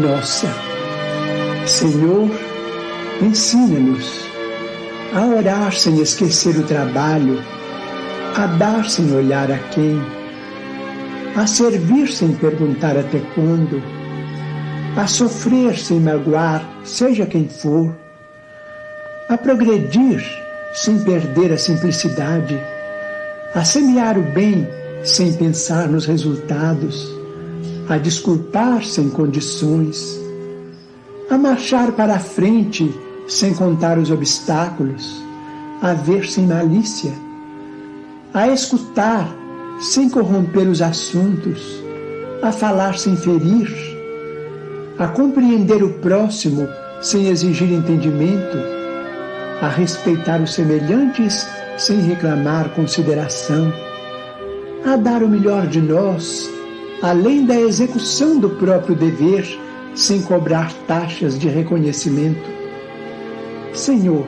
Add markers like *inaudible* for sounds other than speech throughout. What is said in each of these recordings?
Nossa. Senhor, ensina-nos a orar sem esquecer o trabalho, a dar sem olhar a quem, a servir sem perguntar até quando, a sofrer sem magoar, seja quem for, a progredir sem perder a simplicidade, a semear o bem sem pensar nos resultados, a desculpar sem condições, a marchar para a frente sem contar os obstáculos, a ver sem malícia, a escutar sem corromper os assuntos, a falar sem ferir, a compreender o próximo sem exigir entendimento, a respeitar os semelhantes sem reclamar consideração, a dar o melhor de nós, além da execução do próprio dever, sem cobrar taxas de reconhecimento. Senhor,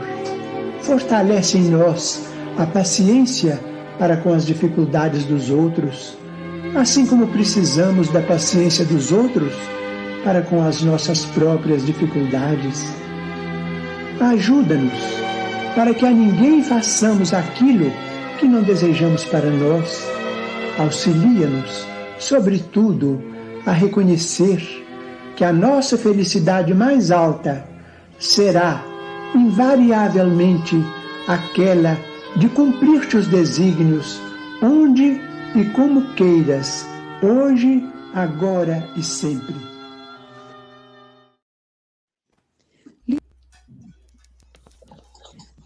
fortalece em nós a paciência para com as dificuldades dos outros, assim como precisamos da paciência dos outros para com as nossas próprias dificuldades. Ajuda-nos para que a ninguém façamos aquilo que não desejamos para nós. Auxilia-nos, sobretudo, a reconhecer que a nossa felicidade mais alta será invariavelmente aquela de cumprir teus desígnios, onde e como queiras, hoje, agora e sempre.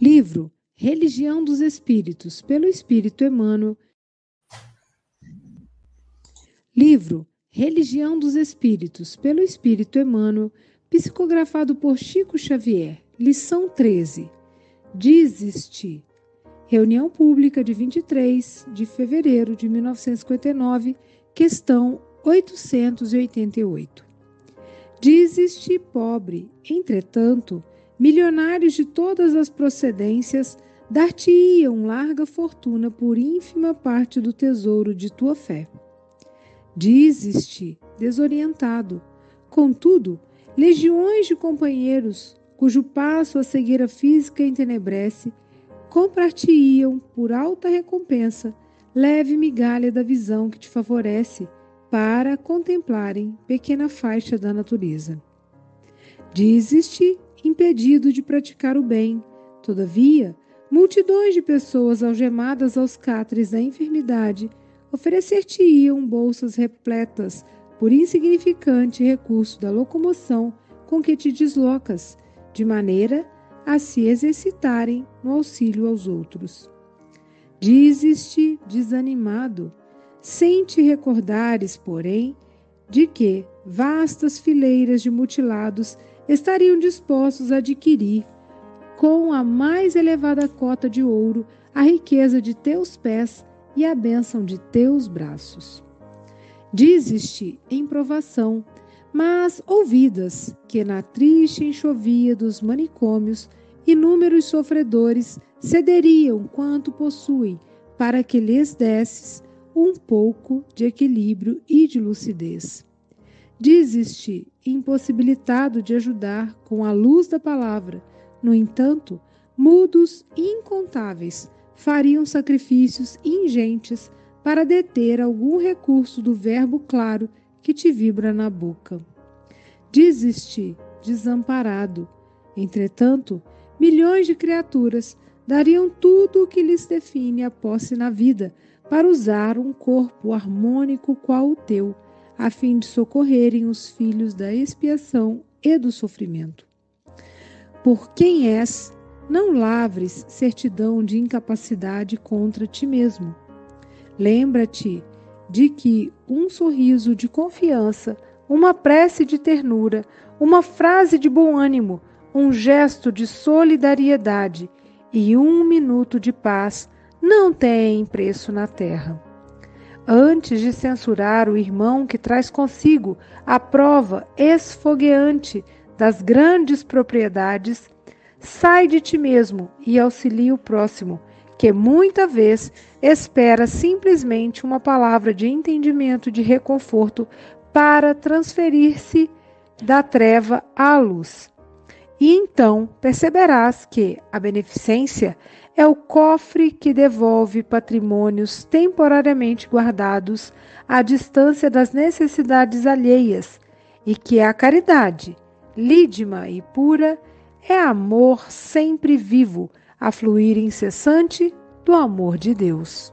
Livro Religião dos Espíritos, pelo Espírito Emmanuel. Livro Religião dos Espíritos, pelo Espírito Emmanuel, psicografado por Chico Xavier. Lição 13. Desiste. Reunião pública de 23 de fevereiro de 1959, questão 888. Desiste, pobre. Entretanto, milionários de todas as procedências dar-te-iam larga fortuna por ínfima parte do tesouro de tua fé. Desiste, desorientado. Contudo, legiões de companheiros cujo passo a cegueira física entenebrece, comprar-te-iam por alta recompensa leve migalha da visão que te favorece para contemplarem pequena faixa da natureza. Dizes-te impedido de praticar o bem, todavia, multidões de pessoas algemadas aos cátares da enfermidade oferecer-te-iam bolsas repletas por insignificante recurso da locomoção com que te deslocas, de maneira a se exercitarem no auxílio aos outros. Dizes-te desanimado, sem te recordares, porém, de que vastas fileiras de mutilados estariam dispostos a adquirir, com a mais elevada cota de ouro, a riqueza de teus pés e a bênção de teus braços. Dizes-te em provação, mas ouvidas que na triste enxovia dos manicômios inúmeros sofredores cederiam quanto possuem para que lhes desses um pouco de equilíbrio e de lucidez. Dizes-te impossibilitado de ajudar com a luz da palavra, no entanto, mudos incontáveis fariam sacrifícios ingentes para deter algum recurso do verbo claro que te vibra na boca. Dizes-te desamparado. Entretanto, milhões de criaturas dariam tudo o que lhes define a posse na vida para usar um corpo harmônico qual o teu, a fim de socorrerem os filhos da expiação e do sofrimento. Por quem és, não lavres certidão de incapacidade contra ti mesmo. Lembra-te de que um sorriso de confiança, uma prece de ternura, uma frase de bom ânimo, um gesto de solidariedade e um minuto de paz não têm preço na terra. Antes de censurar o irmão que traz consigo a prova esfogueante das grandes propriedades, sai de ti mesmo e auxilia o próximo que muita vez espera simplesmente uma palavra de entendimento, de reconforto, para transferir-se da treva à luz. E então perceberás que a beneficência é o cofre que devolve patrimônios temporariamente guardados à distância das necessidades alheias, e que a caridade, lídima e pura, é amor sempre vivo, a fluir incessante do amor de Deus.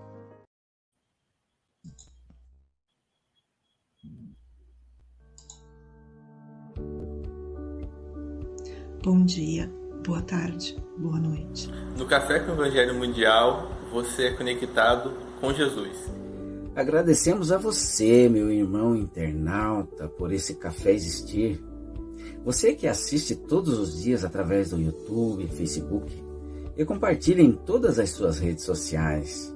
Bom dia, boa tarde, boa noite. No Café com o Evangelho Mundial, você é conectado com Jesus. Agradecemos a você, meu irmão internauta, por esse café existir. Você que assiste todos os dias através do YouTube, Facebook e compartilha em todas as suas redes sociais.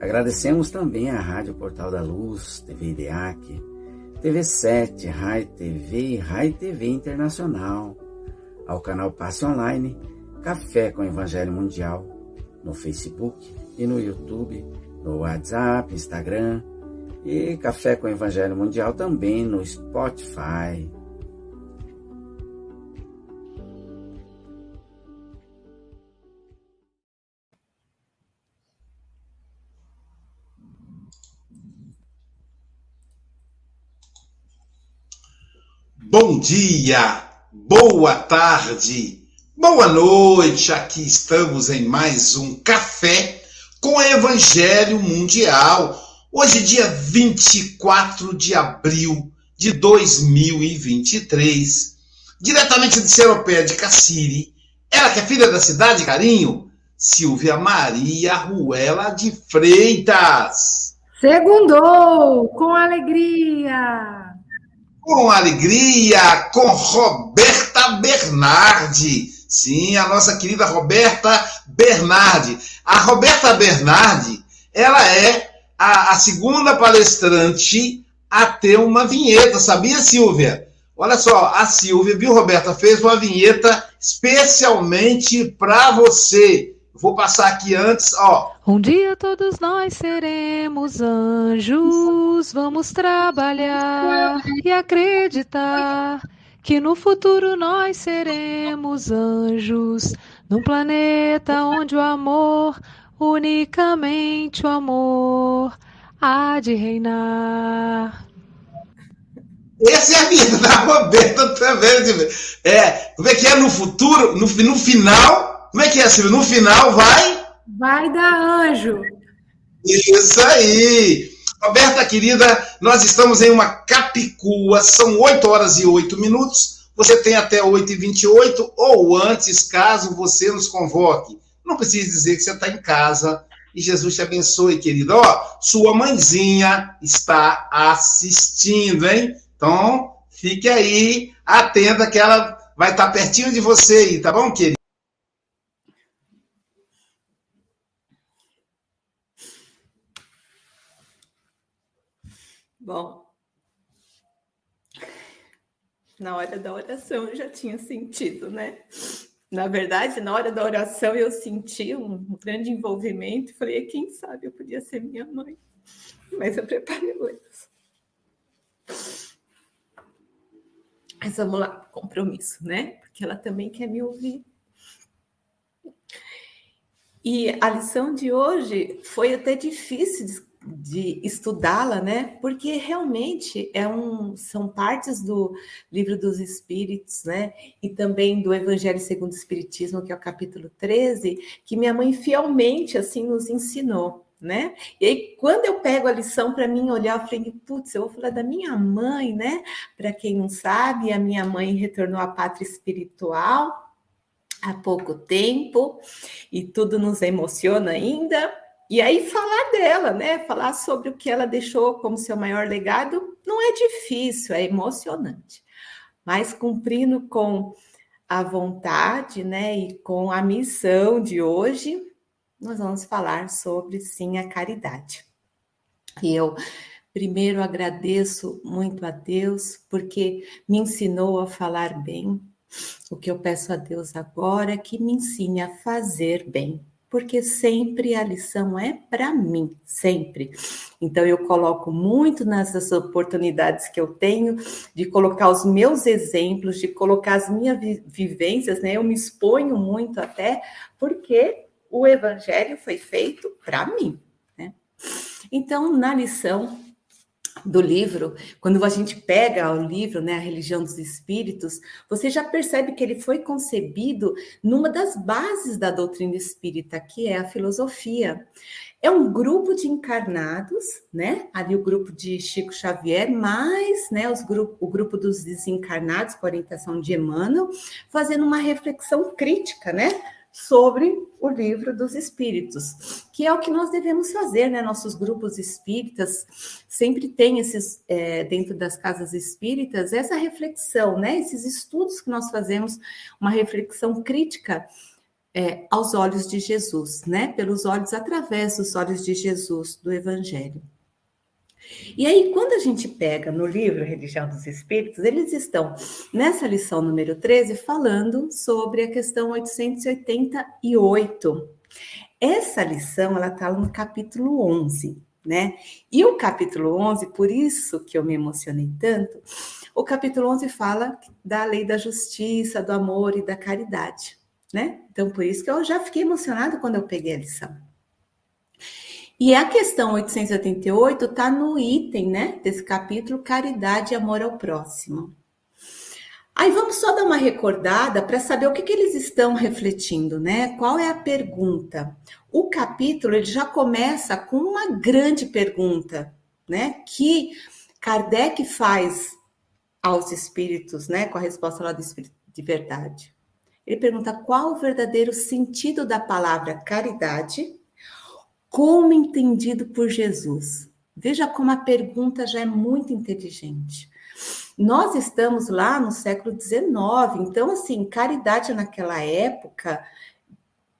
Agradecemos também à Rádio Portal da Luz, TV IDEAC, TV7, Rai TV e Rai TV Internacional ao canal Passe Online Café com Evangelho Mundial no Facebook e no YouTube, no WhatsApp, Instagram e Café com Evangelho Mundial também no Spotify. Bom dia! boa tarde, boa noite. Aqui estamos em mais um café com Evangelho Mundial. Hoje, dia 24 de abril de 2023, diretamente de Seropé de Cassiri. Ela que é filha da cidade, carinho, Silvia Maria Ruela de Freitas. Segundou, com alegria com alegria, com Roberta Bernardi. Sim, a nossa querida Roberta Bernardi. A Roberta Bernardi, ela é a, a segunda palestrante a ter uma vinheta, sabia, Silvia? Olha só, a Silvia, viu, Roberta, fez uma vinheta especialmente para você. Vou passar aqui antes, ó. Um dia todos nós seremos anjos, vamos trabalhar e acreditar que no futuro nós seremos anjos, num planeta onde o amor, unicamente o amor, há de reinar. Essa é a vida da Roberta também. É, como é que é no futuro, no, no final como é que é, Silvio? No final vai? Vai dar anjo. Isso aí. Roberta, querida, nós estamos em uma capicua, são 8 horas e 8 minutos. Você tem até 8 e 28 ou antes, caso você nos convoque. Não precisa dizer que você está em casa. E Jesus te abençoe, querido. Ó, sua mãezinha está assistindo, hein? Então, fique aí, atenta que ela vai estar pertinho de você aí, tá bom, querido? Bom, na hora da oração eu já tinha sentido, né? Na verdade, na hora da oração eu senti um grande envolvimento. Falei, quem sabe eu podia ser minha mãe. Mas eu preparei coisas. Mas vamos lá, compromisso, né? Porque ela também quer me ouvir. E a lição de hoje foi até difícil de estudá-la, né? Porque realmente é um, são partes do livro dos Espíritos, né? E também do Evangelho segundo o Espiritismo, que é o capítulo 13, que minha mãe fielmente assim nos ensinou. Né? E aí, quando eu pego a lição para mim olhar, eu falei, putz, eu vou falar da minha mãe, né? Para quem não sabe, a minha mãe retornou à pátria espiritual há pouco tempo e tudo nos emociona ainda, e aí falar dela, né? Falar sobre o que ela deixou como seu maior legado não é difícil, é emocionante. Mas cumprindo com a vontade, né, e com a missão de hoje, nós vamos falar sobre sim a caridade. E eu primeiro agradeço muito a Deus porque me ensinou a falar bem. O que eu peço a Deus agora é que me ensine a fazer bem, porque sempre a lição é para mim, sempre. Então eu coloco muito nessas oportunidades que eu tenho de colocar os meus exemplos, de colocar as minhas vivências, né? Eu me exponho muito até porque o evangelho foi feito para mim, né? Então, na lição do livro, quando a gente pega o livro, né, a religião dos espíritos, você já percebe que ele foi concebido numa das bases da doutrina espírita, que é a filosofia. É um grupo de encarnados, né? Ali o grupo de Chico Xavier, mais né, os grupo, o grupo dos desencarnados, com orientação de Emmanuel, fazendo uma reflexão crítica, né? Sobre o livro dos espíritos, que é o que nós devemos fazer, né? Nossos grupos espíritas sempre tem esses, é, dentro das casas espíritas, essa reflexão, né? Esses estudos que nós fazemos, uma reflexão crítica é, aos olhos de Jesus, né? Pelos olhos, através dos olhos de Jesus, do Evangelho. E aí, quando a gente pega no livro Religião dos Espíritos, eles estão nessa lição número 13 falando sobre a questão 888. Essa lição, ela está no capítulo 11, né? E o capítulo 11, por isso que eu me emocionei tanto, o capítulo 11 fala da lei da justiça, do amor e da caridade, né? Então, por isso que eu já fiquei emocionado quando eu peguei a lição. E a questão 888 está no item, né, desse capítulo, caridade e amor ao próximo. Aí vamos só dar uma recordada para saber o que, que, eles estão refletindo, né? Qual é a pergunta? O capítulo ele já começa com uma grande pergunta, né? Que Kardec faz aos espíritos, né? Com a resposta lá do espírito de verdade. Ele pergunta qual o verdadeiro sentido da palavra caridade como entendido por Jesus? Veja como a pergunta já é muito inteligente. Nós estamos lá no século XIX, então, assim, caridade naquela época,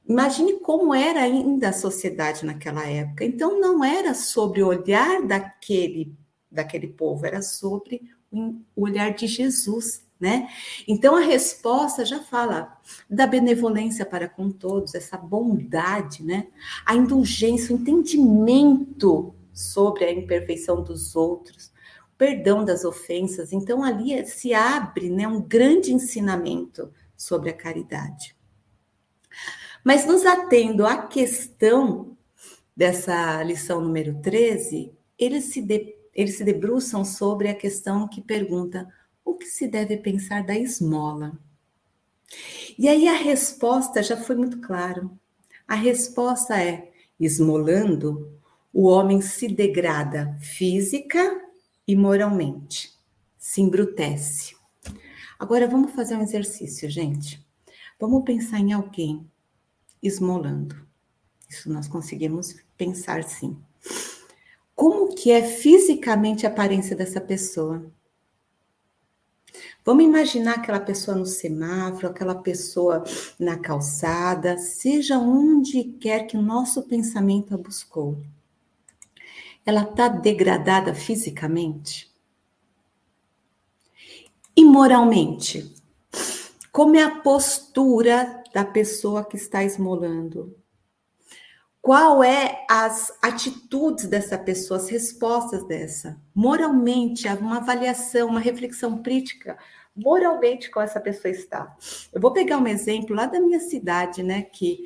imagine como era ainda a sociedade naquela época. Então, não era sobre o olhar daquele, daquele povo, era sobre o olhar de Jesus né? Então a resposta já fala da benevolência para com todos, essa bondade, né? A indulgência, o entendimento sobre a imperfeição dos outros, o perdão das ofensas. Então ali se abre, né, um grande ensinamento sobre a caridade. Mas nos atendo à questão dessa lição número 13, eles se, de, eles se debruçam sobre a questão que pergunta o que se deve pensar da esmola? E aí a resposta já foi muito clara. A resposta é: esmolando, o homem se degrada física e moralmente, se embrutece. Agora vamos fazer um exercício, gente. Vamos pensar em alguém esmolando. Isso nós conseguimos pensar sim. Como que é fisicamente a aparência dessa pessoa? Vamos imaginar aquela pessoa no semáforo, aquela pessoa na calçada, seja onde quer que o nosso pensamento a buscou. Ela está degradada fisicamente? E moralmente? Como é a postura da pessoa que está esmolando? Qual é as atitudes dessa pessoa, as respostas dessa? Moralmente, uma avaliação, uma reflexão crítica, moralmente como essa pessoa está. Eu vou pegar um exemplo lá da minha cidade, né, que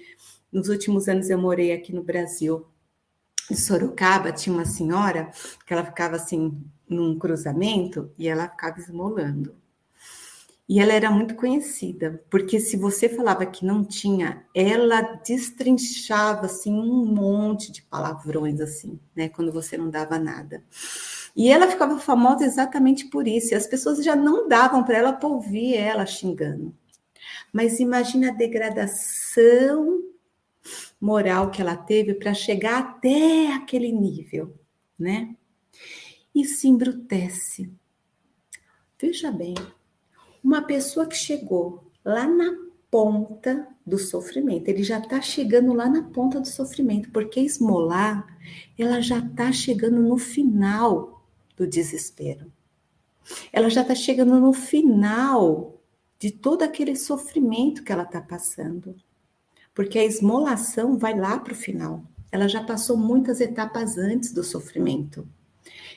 nos últimos anos eu morei aqui no Brasil. Em Sorocaba tinha uma senhora que ela ficava assim num cruzamento e ela ficava esmolando. E ela era muito conhecida, porque se você falava que não tinha, ela destrinchava assim um monte de palavrões assim, né, quando você não dava nada. E ela ficava famosa exatamente por isso, e as pessoas já não davam para ela para ouvir ela xingando. Mas imagine a degradação moral que ela teve para chegar até aquele nível, né? E se embrutece. Veja bem, uma pessoa que chegou lá na ponta do sofrimento, ele já está chegando lá na ponta do sofrimento, porque esmolar, ela já está chegando no final do desespero. Ela já está chegando no final de todo aquele sofrimento que ela está passando. porque a esmolação vai lá para o final. Ela já passou muitas etapas antes do sofrimento.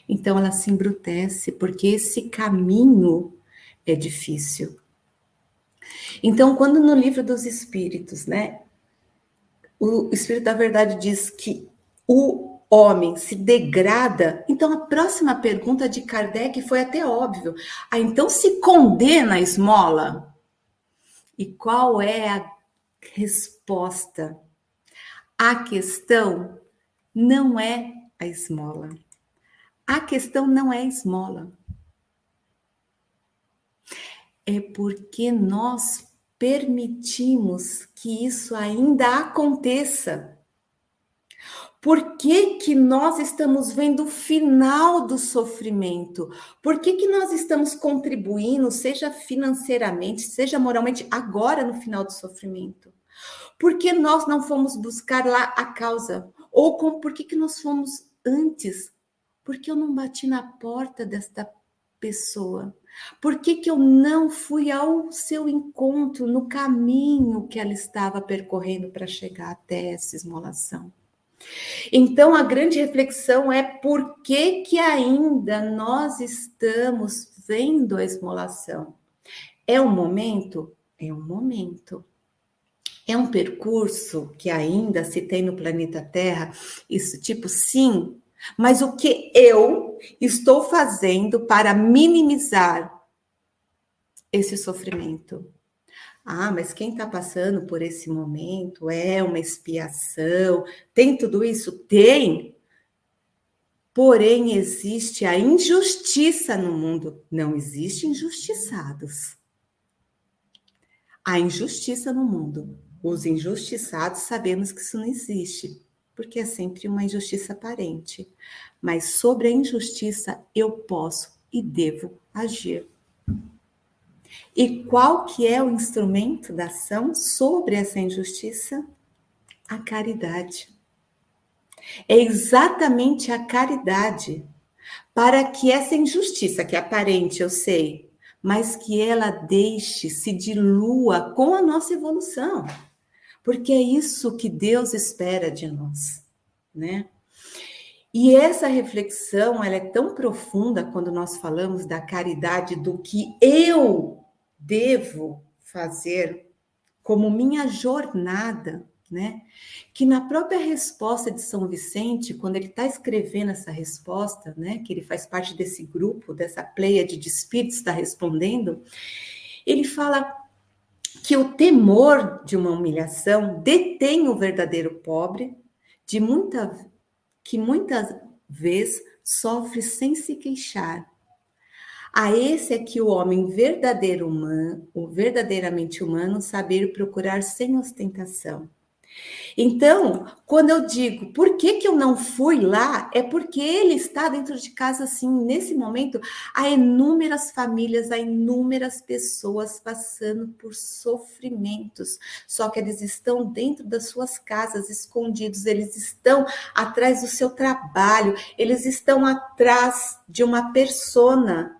Então ela se embrutece, porque esse caminho é difícil. Então, quando no livro dos Espíritos, né, o Espírito da Verdade diz que o homem se degrada, então a próxima pergunta de Kardec foi até óbvio. Ah, então se condena a esmola? E qual é a resposta? A questão não é a esmola. A questão não é a esmola. É porque nós permitimos que isso ainda aconteça. Por que, que nós estamos vendo o final do sofrimento? Por que, que nós estamos contribuindo, seja financeiramente, seja moralmente, agora no final do sofrimento? Por que nós não fomos buscar lá a causa? Ou com, por que, que nós fomos antes? Porque eu não bati na porta desta pessoa? Por que, que eu não fui ao seu encontro no caminho que ela estava percorrendo para chegar até essa esmolação? Então, a grande reflexão é por que, que ainda nós estamos vendo a esmolação? É um momento? É um momento. É um percurso que ainda se tem no planeta Terra? Isso, tipo, sim. Mas o que eu estou fazendo para minimizar esse sofrimento? Ah, mas quem está passando por esse momento é uma expiação, tem tudo isso? Tem. Porém, existe a injustiça no mundo. Não existe injustiçados. Há injustiça no mundo. Os injustiçados sabemos que isso não existe, porque é sempre uma injustiça aparente. Mas sobre a injustiça eu posso e devo agir. E qual que é o instrumento da ação sobre essa injustiça? A caridade. É exatamente a caridade para que essa injustiça, que é aparente, eu sei, mas que ela deixe, se dilua com a nossa evolução. Porque é isso que Deus espera de nós, né? E essa reflexão, ela é tão profunda quando nós falamos da caridade, do que eu devo fazer como minha jornada, né? Que na própria resposta de São Vicente, quando ele está escrevendo essa resposta, né? Que ele faz parte desse grupo, dessa pleia de espíritos está respondendo, ele fala que o temor de uma humilhação detém o verdadeiro pobre, de muita que muitas vezes sofre sem se queixar, a esse é que o homem verdadeiro humano, o verdadeiramente humano, saber procurar sem ostentação. Então, quando eu digo por que, que eu não fui lá, é porque ele está dentro de casa, assim, nesse momento, há inúmeras famílias, há inúmeras pessoas passando por sofrimentos, só que eles estão dentro das suas casas, escondidos, eles estão atrás do seu trabalho, eles estão atrás de uma persona.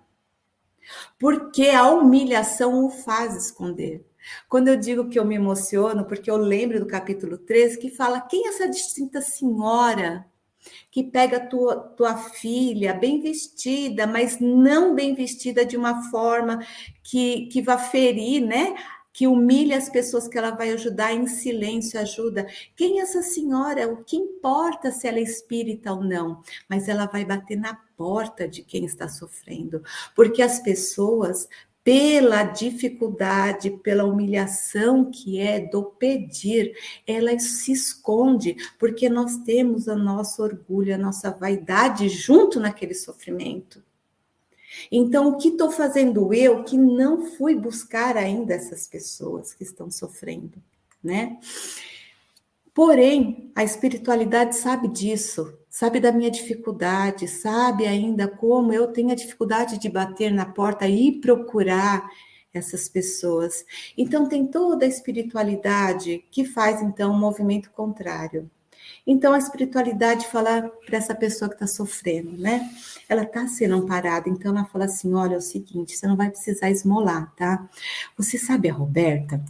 Porque a humilhação o faz esconder. Quando eu digo que eu me emociono, porque eu lembro do capítulo 13 que fala quem é essa distinta senhora que pega tua, tua filha bem vestida, mas não bem vestida de uma forma que, que vá ferir, né? que humilha as pessoas que ela vai ajudar em silêncio, ajuda. Quem é essa senhora? O que importa se ela é espírita ou não? Mas ela vai bater na porta de quem está sofrendo, porque as pessoas pela dificuldade, pela humilhação que é do pedir, ela se esconde, porque nós temos o nosso orgulho, a nossa vaidade junto naquele sofrimento. Então, o que estou fazendo eu que não fui buscar ainda essas pessoas que estão sofrendo, né? Porém, a espiritualidade sabe disso, sabe da minha dificuldade, sabe ainda como eu tenho a dificuldade de bater na porta e procurar essas pessoas. Então, tem toda a espiritualidade que faz, então, um movimento contrário. Então, a espiritualidade fala para essa pessoa que está sofrendo, né? Ela está sendo amparada, então ela fala assim: olha, é o seguinte, você não vai precisar esmolar, tá? Você sabe a Roberta?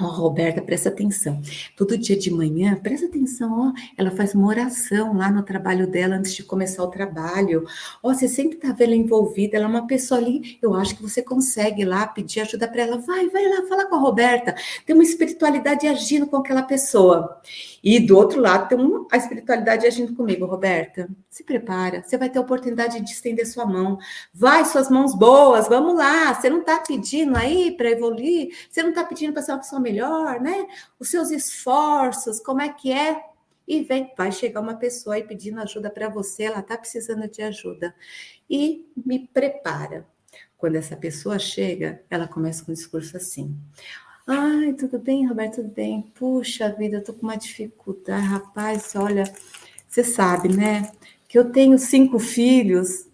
Ó, oh, Roberta, presta atenção. Todo dia de manhã, presta atenção, ó, ela faz uma oração lá no trabalho dela antes de começar o trabalho. Ó, você sempre tá vendo ela envolvida, ela é uma pessoa ali, eu acho que você consegue lá pedir ajuda para ela. Vai, vai lá, fala com a Roberta. Tem uma espiritualidade agindo com aquela pessoa. E do outro lado tem uma, a espiritualidade agindo comigo, Roberta. Se prepara, você vai ter a oportunidade de estender sua mão. Vai, suas mãos boas, vamos lá. Você não está pedindo aí para evoluir, você não está pedindo para ser uma pessoa melhor, né? Os seus esforços, como é que é? E vem, vai chegar uma pessoa aí pedindo ajuda para você, ela está precisando de ajuda. E me prepara. Quando essa pessoa chega, ela começa com um discurso assim: Ai, tudo bem, Roberto? Tudo bem? Puxa vida, eu tô com uma dificuldade. Rapaz, olha, você sabe, né? Que eu tenho cinco filhos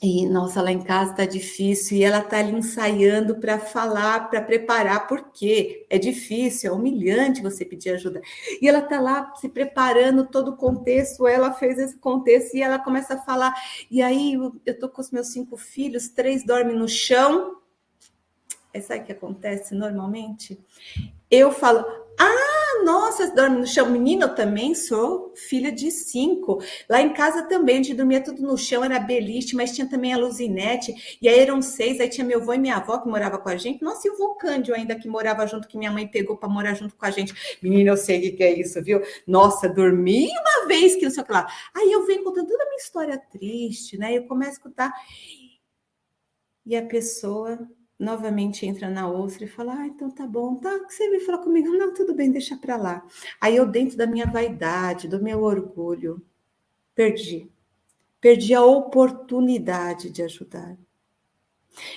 e, nossa, lá em casa tá difícil e ela tá ali ensaiando para falar, para preparar, porque é difícil, é humilhante você pedir ajuda. E ela tá lá se preparando todo o contexto, ela fez esse contexto e ela começa a falar. E aí eu tô com os meus cinco filhos, três dormem no chão, é sabe o que acontece normalmente? Eu falo, ah, nossa, dorme no chão. Menina, eu também sou filha de cinco. Lá em casa também, a gente dormia tudo no chão, era beliche, mas tinha também a luzinete. E aí eram seis, aí tinha meu avô e minha avó que morava com a gente. Nossa, e o vô Cândio ainda que morava junto, que minha mãe pegou para morar junto com a gente. Menina, eu sei o que é isso, viu? Nossa, dormi uma vez que não sei o que lá. Aí eu venho contando toda a minha história triste, né? Eu começo a escutar. E a pessoa novamente entra na outra e fala: Ah, então tá bom, tá, que você veio falar comigo? Não, tudo bem, deixa para lá. Aí eu, dentro da minha vaidade, do meu orgulho, perdi. Perdi a oportunidade de ajudar.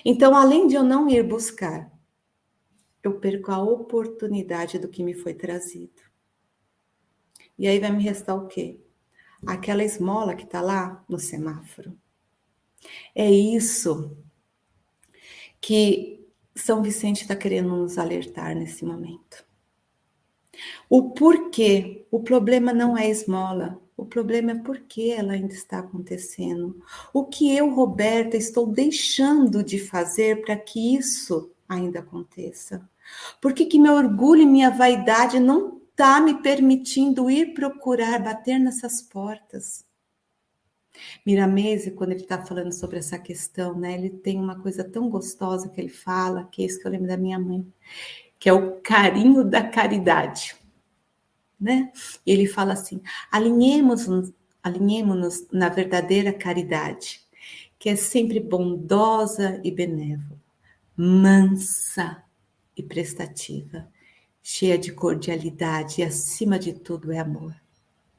Então, além de eu não ir buscar, eu perco a oportunidade do que me foi trazido. E aí vai me restar o quê? Aquela esmola que está lá no semáforo. É isso que São Vicente está querendo nos alertar nesse momento. O porquê, o problema não é esmola, o problema é por que ela ainda está acontecendo. O que eu, Roberta, estou deixando de fazer para que isso ainda aconteça? Por que, que meu orgulho e minha vaidade não está me permitindo ir procurar bater nessas portas? Miramese, quando ele está falando sobre essa questão, né, ele tem uma coisa tão gostosa que ele fala, que é isso que eu lembro da minha mãe, que é o carinho da caridade. Né? E ele fala assim: alinhemos-nos alinhemos na verdadeira caridade, que é sempre bondosa e benévola, mansa e prestativa, cheia de cordialidade e, acima de tudo, é amor.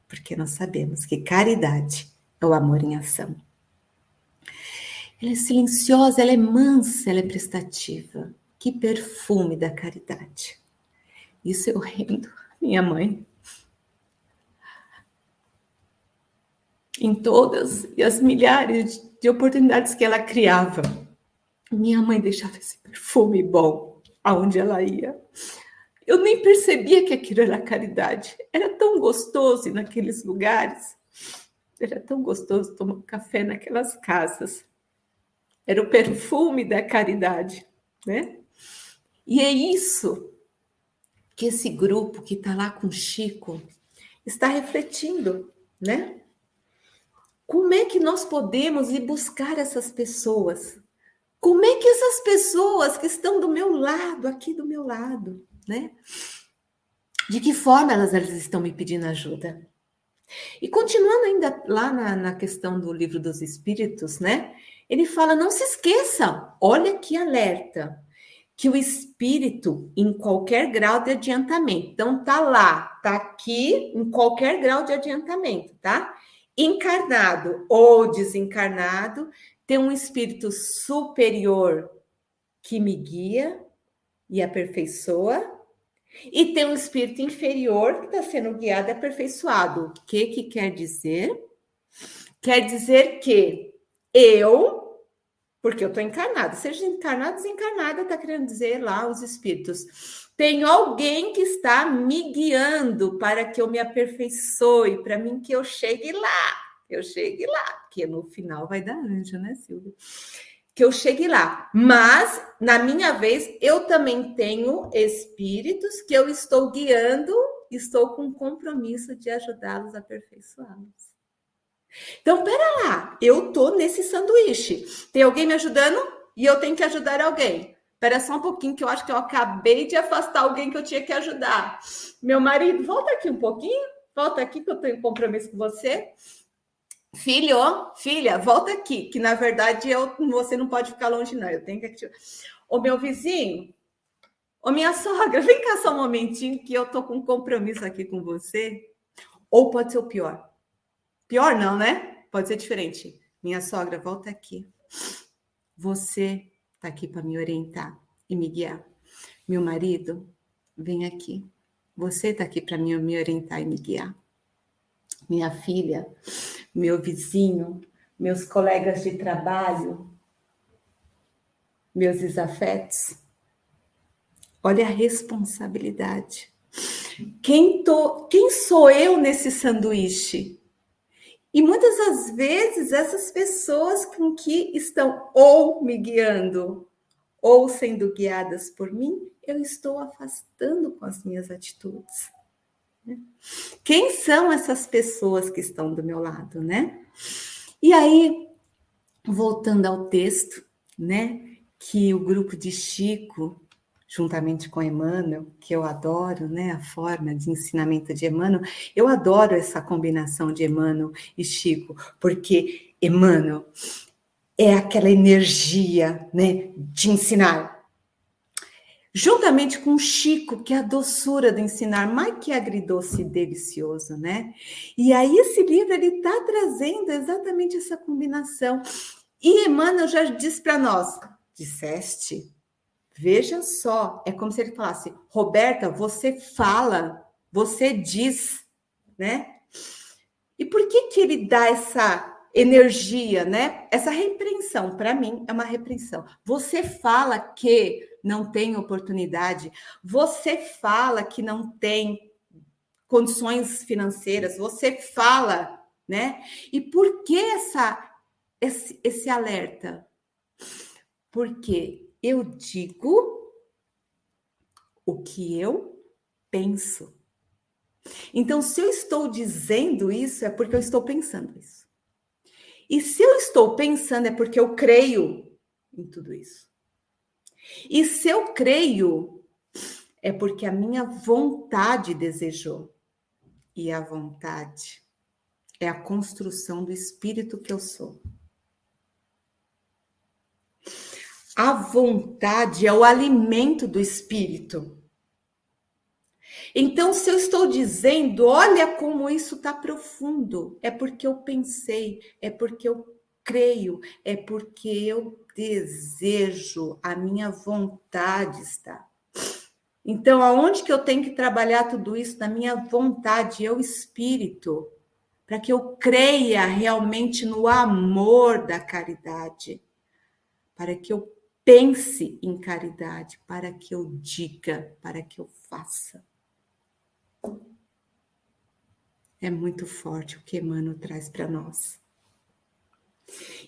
Porque nós sabemos que caridade é o amor em ação. Ela é silenciosa, ela é mansa, ela é prestativa. Que perfume da caridade. Isso eu rendo, minha mãe. Em todas e as milhares de oportunidades que ela criava, minha mãe deixava esse perfume bom aonde ela ia. Eu nem percebia que aquilo era caridade. Era tão gostoso naqueles lugares. Era tão gostoso tomar café naquelas casas. Era o perfume da caridade, né? E é isso que esse grupo que está lá com Chico está refletindo, né? Como é que nós podemos ir buscar essas pessoas? Como é que essas pessoas que estão do meu lado, aqui do meu lado, né? De que forma elas, elas estão me pedindo ajuda? E continuando ainda lá na, na questão do livro dos Espíritos, né? Ele fala: não se esqueça, olha que alerta, que o espírito, em qualquer grau de adiantamento, então tá lá, tá aqui, em qualquer grau de adiantamento, tá? Encarnado ou desencarnado, tem um espírito superior que me guia e aperfeiçoa, e tem um espírito inferior que está sendo guiado e aperfeiçoado. O que, que quer dizer? Quer dizer que eu, porque eu estou encarnado, seja encarnado, desencarnada, está querendo dizer lá os espíritos. Tem alguém que está me guiando para que eu me aperfeiçoe, para mim que eu chegue lá, eu chegue lá, porque no final vai dar anjo, né, Silvia? Que eu chegue lá. Mas, na minha vez, eu também tenho espíritos que eu estou guiando, estou com compromisso de ajudá-los a aperfeiçoá-los. Então, pera lá, eu tô nesse sanduíche. Tem alguém me ajudando e eu tenho que ajudar alguém. Espera só um pouquinho, que eu acho que eu acabei de afastar alguém que eu tinha que ajudar. Meu marido, volta aqui um pouquinho. Volta aqui, que eu tenho compromisso com você. Filho, filha, volta aqui, que na verdade eu, você não pode ficar longe, não. Eu tenho que. Ô, meu vizinho, ô, minha sogra, vem cá só um momentinho que eu tô com um compromisso aqui com você. Ou pode ser o pior. Pior não, né? Pode ser diferente. Minha sogra, volta aqui. Você tá aqui para me orientar e me guiar. Meu marido, vem aqui. Você está aqui para me orientar e me guiar. Minha filha, meu vizinho, meus colegas de trabalho, meus desafetos. Olha a responsabilidade. Quem, tô, quem sou eu nesse sanduíche? E muitas das vezes essas pessoas com que estão ou me guiando ou sendo guiadas por mim, eu estou afastando com as minhas atitudes. Quem são essas pessoas que estão do meu lado, né? E aí, voltando ao texto, né, que o grupo de Chico, juntamente com Emmanuel, que eu adoro, né, a forma de ensinamento de Emmanuel, eu adoro essa combinação de Emmanuel e Chico, porque Emmanuel é aquela energia, né, de ensinar. Juntamente com Chico, que é a doçura do ensinar, mais que agridoce e delicioso, né? E aí esse livro ele está trazendo exatamente essa combinação. E Emmanuel já diz para nós: disseste? Veja só, é como se ele falasse: Roberta, você fala, você diz, né? E por que que ele dá essa energia, né? Essa repreensão, para mim, é uma repreensão. Você fala que não tem oportunidade, você fala que não tem condições financeiras, você fala, né? E por que essa, esse, esse alerta? Porque eu digo o que eu penso. Então, se eu estou dizendo isso, é porque eu estou pensando isso. E se eu estou pensando é porque eu creio em tudo isso. E se eu creio, é porque a minha vontade desejou. E a vontade é a construção do espírito que eu sou. A vontade é o alimento do espírito. Então, se eu estou dizendo, olha como isso está profundo, é porque eu pensei, é porque eu creio, é porque eu desejo, a minha vontade está. Então, aonde que eu tenho que trabalhar tudo isso? Na minha vontade, eu espírito, para que eu creia realmente no amor da caridade, para que eu pense em caridade, para que eu diga, para que eu faça. É muito forte o que Emmanuel traz para nós.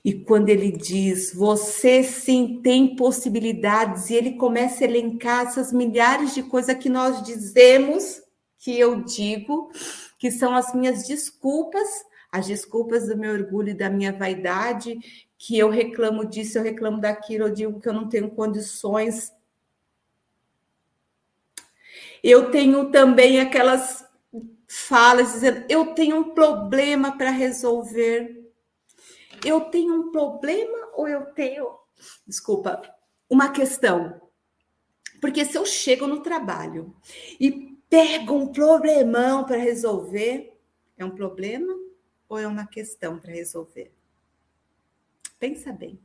E quando ele diz, você sim tem possibilidades, e ele começa a elencar essas milhares de coisas que nós dizemos, que eu digo, que são as minhas desculpas, as desculpas do meu orgulho e da minha vaidade, que eu reclamo disso, eu reclamo daquilo, eu digo que eu não tenho condições. Eu tenho também aquelas falas dizendo: eu tenho um problema para resolver. Eu tenho um problema ou eu tenho, desculpa, uma questão. Porque se eu chego no trabalho e pego um problemão para resolver, é um problema ou é uma questão para resolver? Pensa bem.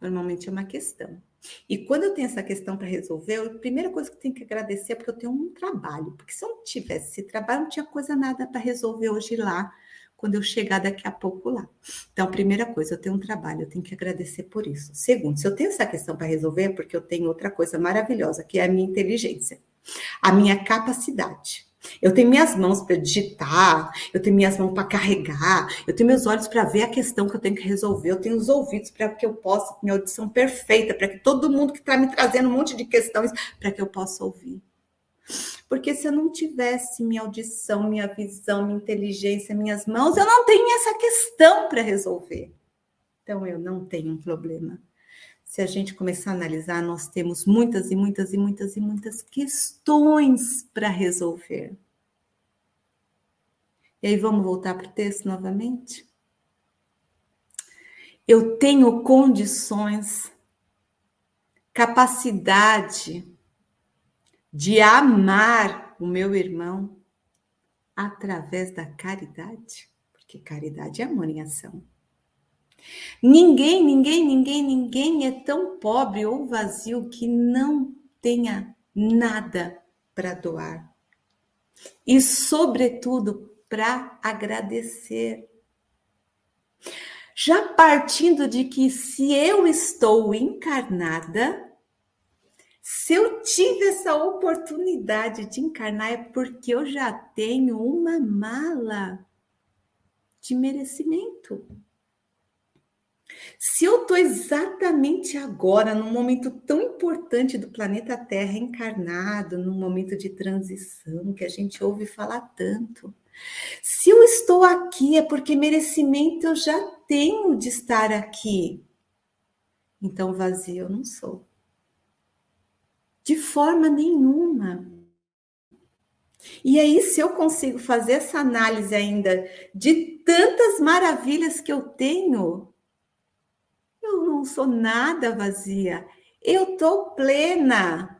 Normalmente é uma questão. E quando eu tenho essa questão para resolver, a primeira coisa que eu tenho que agradecer é porque eu tenho um trabalho. Porque se eu não tivesse esse trabalho, não tinha coisa nada para resolver hoje lá, quando eu chegar daqui a pouco lá. Então, a primeira coisa, eu tenho um trabalho, eu tenho que agradecer por isso. Segundo, se eu tenho essa questão para resolver, é porque eu tenho outra coisa maravilhosa, que é a minha inteligência, a minha capacidade. Eu tenho minhas mãos para digitar, eu tenho minhas mãos para carregar, eu tenho meus olhos para ver a questão que eu tenho que resolver, eu tenho os ouvidos para que eu possa, minha audição perfeita, para que todo mundo que está me trazendo um monte de questões, para que eu possa ouvir. Porque se eu não tivesse minha audição, minha visão, minha inteligência, minhas mãos, eu não tenho essa questão para resolver. Então eu não tenho um problema. Se a gente começar a analisar, nós temos muitas e muitas e muitas e muitas questões para resolver. E aí vamos voltar para o texto novamente? Eu tenho condições, capacidade de amar o meu irmão através da caridade, porque caridade é amor em ação. Ninguém, ninguém, ninguém, ninguém é tão pobre ou vazio que não tenha nada para doar. E, sobretudo, para agradecer. Já partindo de que se eu estou encarnada, se eu tive essa oportunidade de encarnar, é porque eu já tenho uma mala de merecimento. Se eu estou exatamente agora, num momento tão importante do planeta Terra encarnado, num momento de transição que a gente ouve falar tanto, se eu estou aqui é porque merecimento eu já tenho de estar aqui. Então, vazio eu não sou. De forma nenhuma. E aí, se eu consigo fazer essa análise ainda de tantas maravilhas que eu tenho, eu não sou nada vazia, eu estou plena.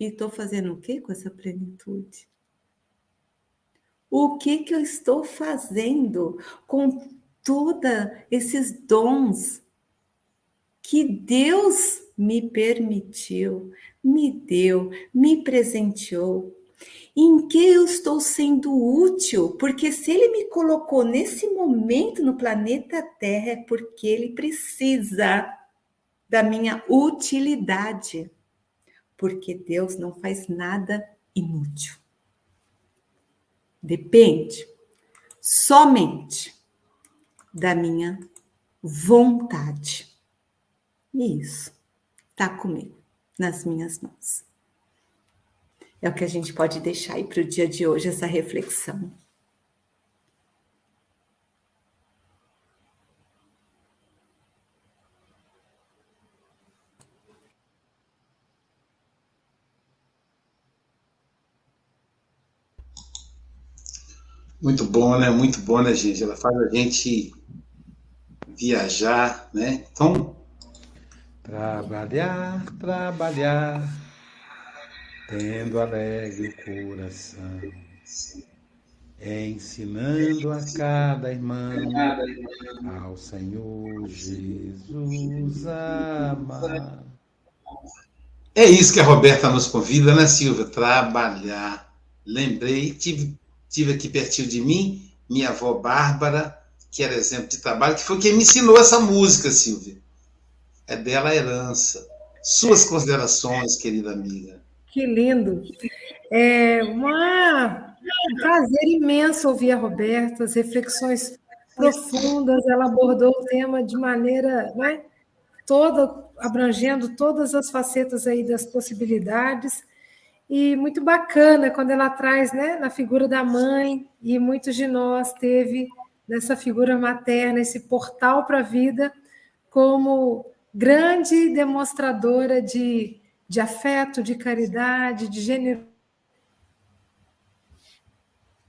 E estou fazendo o que com essa plenitude? O que, que eu estou fazendo com todos esses dons que Deus me permitiu, me deu, me presenteou. Em que eu estou sendo útil? Porque se ele me colocou nesse momento no planeta Terra é porque ele precisa da minha utilidade. Porque Deus não faz nada inútil. Depende somente da minha vontade. E isso está comigo, nas minhas mãos. É o que a gente pode deixar aí para o dia de hoje, essa reflexão. Muito bom, né? Muito bom, né, gente? Ela faz a gente viajar, né? Então. Trabalhar, trabalhar tendo alegre o coração, ensinando a cada irmão ao Senhor Jesus amar. É isso que a Roberta nos convida, né, Silvia? Trabalhar. Lembrei, tive, tive aqui pertinho de mim minha avó Bárbara, que era exemplo de trabalho, que foi quem me ensinou essa música, Silvia. É dela a herança. Suas considerações, querida amiga. Que lindo. É uma, um prazer imenso ouvir a Roberta, as reflexões profundas, ela abordou o tema de maneira né, toda, abrangendo todas as facetas aí das possibilidades, e muito bacana quando ela traz né, na figura da mãe, e muitos de nós teve nessa figura materna, esse portal para a vida, como grande demonstradora de de afeto, de caridade, de gênero.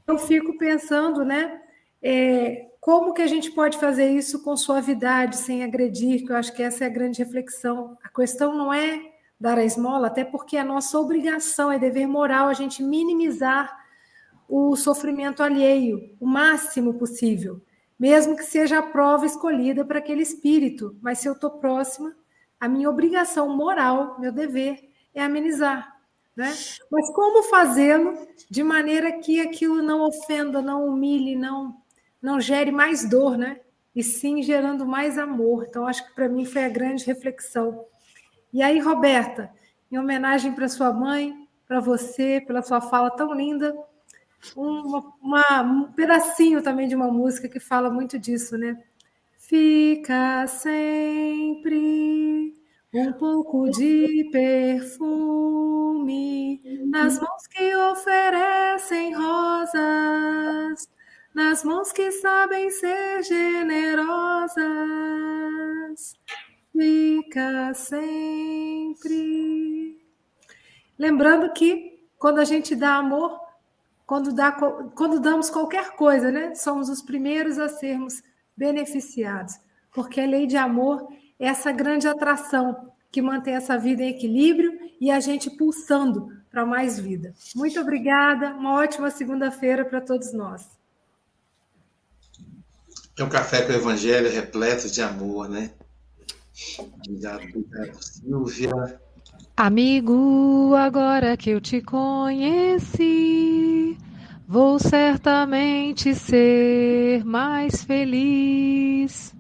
Eu fico pensando, né? É, como que a gente pode fazer isso com suavidade, sem agredir? Que eu acho que essa é a grande reflexão. A questão não é dar a esmola, até porque a nossa obrigação, é dever moral, a gente minimizar o sofrimento alheio o máximo possível, mesmo que seja a prova escolhida para aquele espírito. Mas se eu estou próxima, a minha obrigação moral, meu dever, é amenizar. Né? Mas como fazê-lo de maneira que aquilo não ofenda, não humilhe, não, não gere mais dor, né? e sim gerando mais amor. Então, acho que para mim foi a grande reflexão. E aí, Roberta, em homenagem para sua mãe, para você, pela sua fala tão linda, uma, uma, um pedacinho também de uma música que fala muito disso, né? Fica sempre um pouco de perfume nas mãos que oferecem rosas, nas mãos que sabem ser generosas. Fica sempre. Lembrando que quando a gente dá amor, quando, dá, quando damos qualquer coisa, né? Somos os primeiros a sermos beneficiados, porque a lei de amor é essa grande atração que mantém essa vida em equilíbrio e a gente pulsando para mais vida. Muito obrigada, uma ótima segunda-feira para todos nós. É um café com o evangelho repleto de amor, né? Obrigado, obrigado, Silvia. Amigo, agora que eu te conheci, vou certamente ser mais feliz.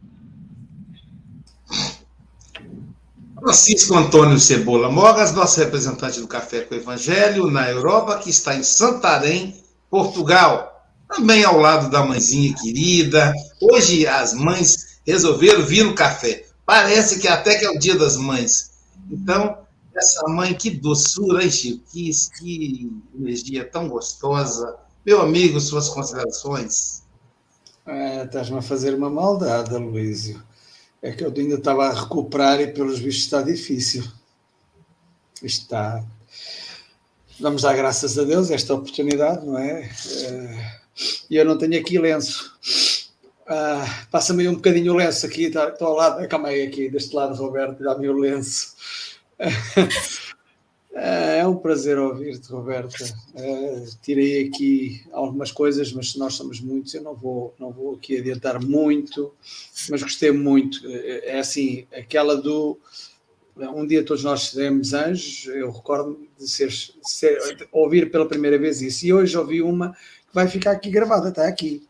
Francisco Antônio Cebola Mogas, nosso representante do Café com o Evangelho na Europa, que está em Santarém, Portugal. Também ao lado da mãezinha querida. Hoje as mães resolveram vir no café. Parece que até que é o dia das mães. Então, essa mãe, que doçura, hein, Chico? Que, que energia tão gostosa. Meu amigo, suas considerações? É, Estás-me a fazer uma maldade, Luísio. É que eu ainda estava a recuperar e, pelos vistos, está difícil. Está. Vamos dar graças a Deus esta oportunidade, não é? é e eu não tenho aqui lenço. Ah, Passa-me um bocadinho o lenço aqui, tá, estou ao lado, calma aí aqui, deste lado, Roberto, dá-me o lenço. É um prazer ouvir-te, Roberta. Uh, tirei aqui algumas coisas, mas nós somos muitos, eu não vou, não vou aqui adiantar muito, mas gostei muito. É assim, aquela do. Um dia todos nós seremos anjos, eu recordo de ser, ser, de ouvir pela primeira vez isso. E hoje ouvi uma que vai ficar aqui gravada, está aqui.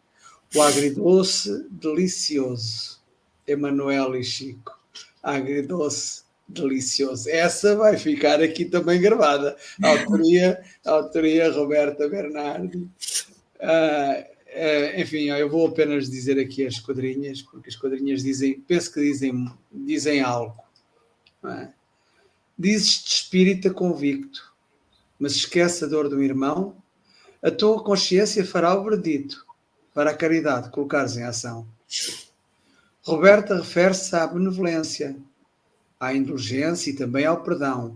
O agridoce delicioso. Emanuel e Chico. Agridoce delicioso. Essa vai ficar aqui também gravada. autoria, autoria Roberta Bernardi. Uh, uh, enfim, eu vou apenas dizer aqui as quadrinhas, porque as quadrinhas dizem, penso que dizem, dizem algo. É? Dizes de espírita convicto, mas esquece a dor do irmão, a tua consciência fará o verdito para a caridade colocares em ação. Roberta refere-se à benevolência, à indulgência e também ao perdão.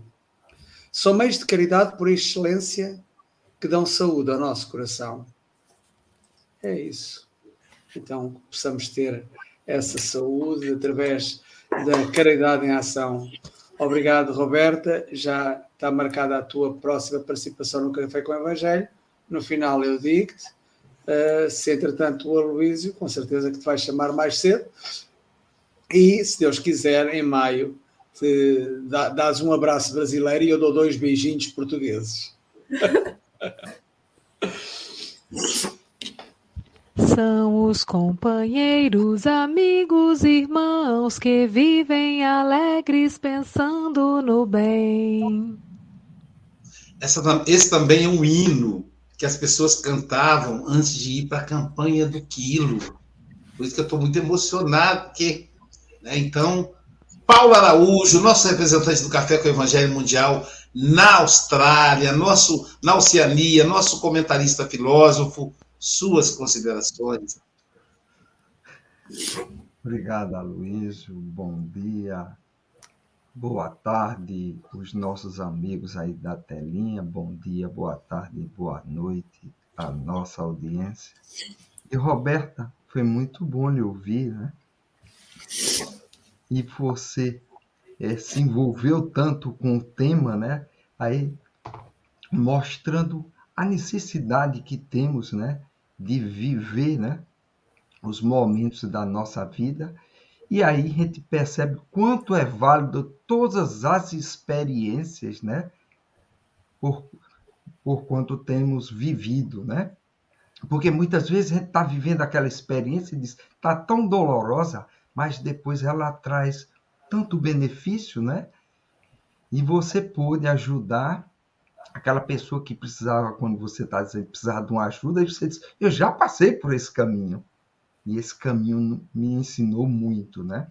São meios de caridade por excelência que dão saúde ao nosso coração. É isso. Então, possamos ter essa saúde através da caridade em ação. Obrigado, Roberta. Já está marcada a tua próxima participação no Café com o Evangelho. No final eu digo-te. Uh, se entretanto o Aloísio, com certeza que te vai chamar mais cedo. E, se Deus quiser, em maio te dá, dás um abraço brasileiro e eu dou dois beijinhos portugueses. *laughs* São os companheiros, amigos, irmãos que vivem alegres pensando no bem. Essa, esse também é um hino que as pessoas cantavam antes de ir para a campanha do quilo. Por isso que eu estou muito emocionado, porque, né, então, Paulo Araújo, nosso representante do Café com o Evangelho Mundial na Austrália, nosso, na Oceania, nosso comentarista filósofo, suas considerações. Obrigado, Aloysio. Bom dia. Boa tarde, os nossos amigos aí da telinha. Bom dia, boa tarde, boa noite à nossa audiência. E Roberta, foi muito bom lhe ouvir, né? E você é, se envolveu tanto com o tema, né? Aí mostrando a necessidade que temos, né, de viver, né, os momentos da nossa vida. E aí a gente percebe quanto é válido todas as experiências, né, por, por quanto temos vivido, né? Porque muitas vezes a gente está vivendo aquela experiência e diz, está tão dolorosa, mas depois ela traz tanto benefício, né? E você pode ajudar aquela pessoa que precisava, quando você está dizendo precisava de uma ajuda, e você diz, eu já passei por esse caminho. E esse caminho me ensinou muito, né?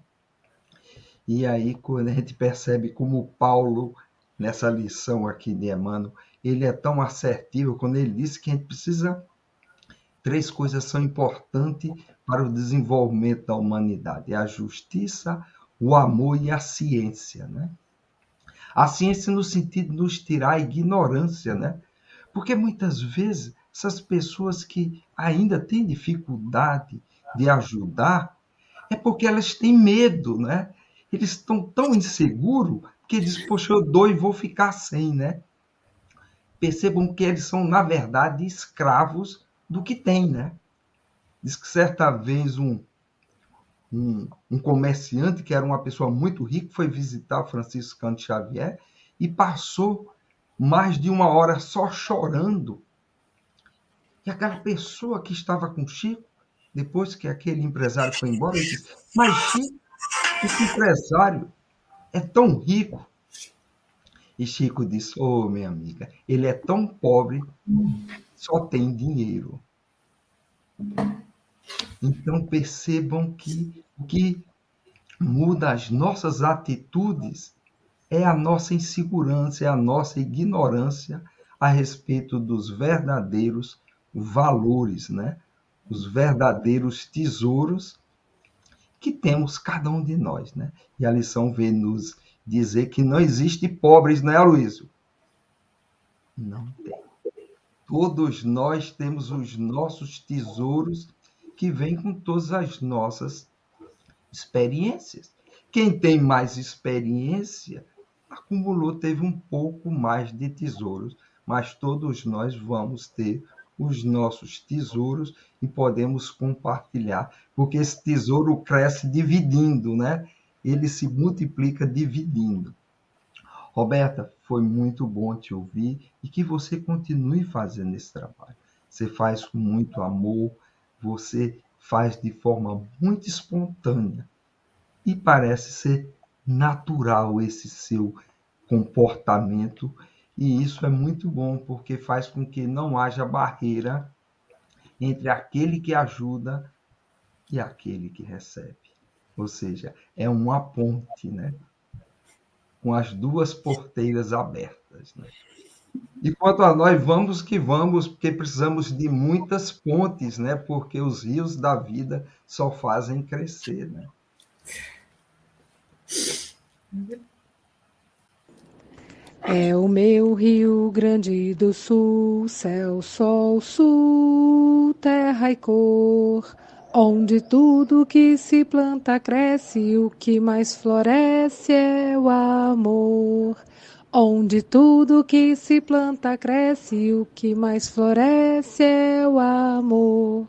E aí, quando a gente percebe como Paulo, nessa lição aqui de Emmanuel, ele é tão assertivo quando ele diz que a gente precisa. Três coisas são importantes para o desenvolvimento da humanidade: é a justiça, o amor e a ciência, né? A ciência no sentido de nos tirar a ignorância, né? Porque muitas vezes essas pessoas que ainda têm dificuldade de ajudar é porque elas têm medo, né? Eles estão tão inseguros que eles, poxa, eu dou e vou ficar sem, né? percebam que eles são, na verdade, escravos do que têm, né? Diz que certa vez um, um, um, comerciante, que era uma pessoa muito rica, foi visitar Francisco Canto Xavier e passou mais de uma hora só chorando. E aquela pessoa que estava com Chico, depois que aquele empresário foi embora, disse: Mas Chico, esse empresário é tão rico, e Chico disse: Ô, oh, minha amiga, ele é tão pobre, só tem dinheiro. Então percebam que o que muda as nossas atitudes é a nossa insegurança, é a nossa ignorância a respeito dos verdadeiros valores, né? Os verdadeiros tesouros que temos cada um de nós, né? E a lição vem nos dizer que não existe pobres, não é, Aloysio? Não tem. Todos nós temos os nossos tesouros que vêm com todas as nossas experiências. Quem tem mais experiência acumulou, teve um pouco mais de tesouros, mas todos nós vamos ter os nossos tesouros e podemos compartilhar, porque esse tesouro cresce dividindo, né? ele se multiplica dividindo. Roberta, foi muito bom te ouvir e que você continue fazendo esse trabalho. Você faz com muito amor, você faz de forma muito espontânea e parece ser natural esse seu comportamento e isso é muito bom porque faz com que não haja barreira entre aquele que ajuda e aquele que recebe. Ou seja, é uma ponte, né? Com as duas porteiras abertas, né? E quanto a nós, vamos que vamos, porque precisamos de muitas pontes, né? Porque os rios da vida só fazem crescer, né? É o meu Rio Grande do Sul, céu, sol, sul, terra e cor Onde tudo que se planta cresce, o que mais floresce é o amor. Onde tudo que se planta cresce, o que mais floresce é o amor.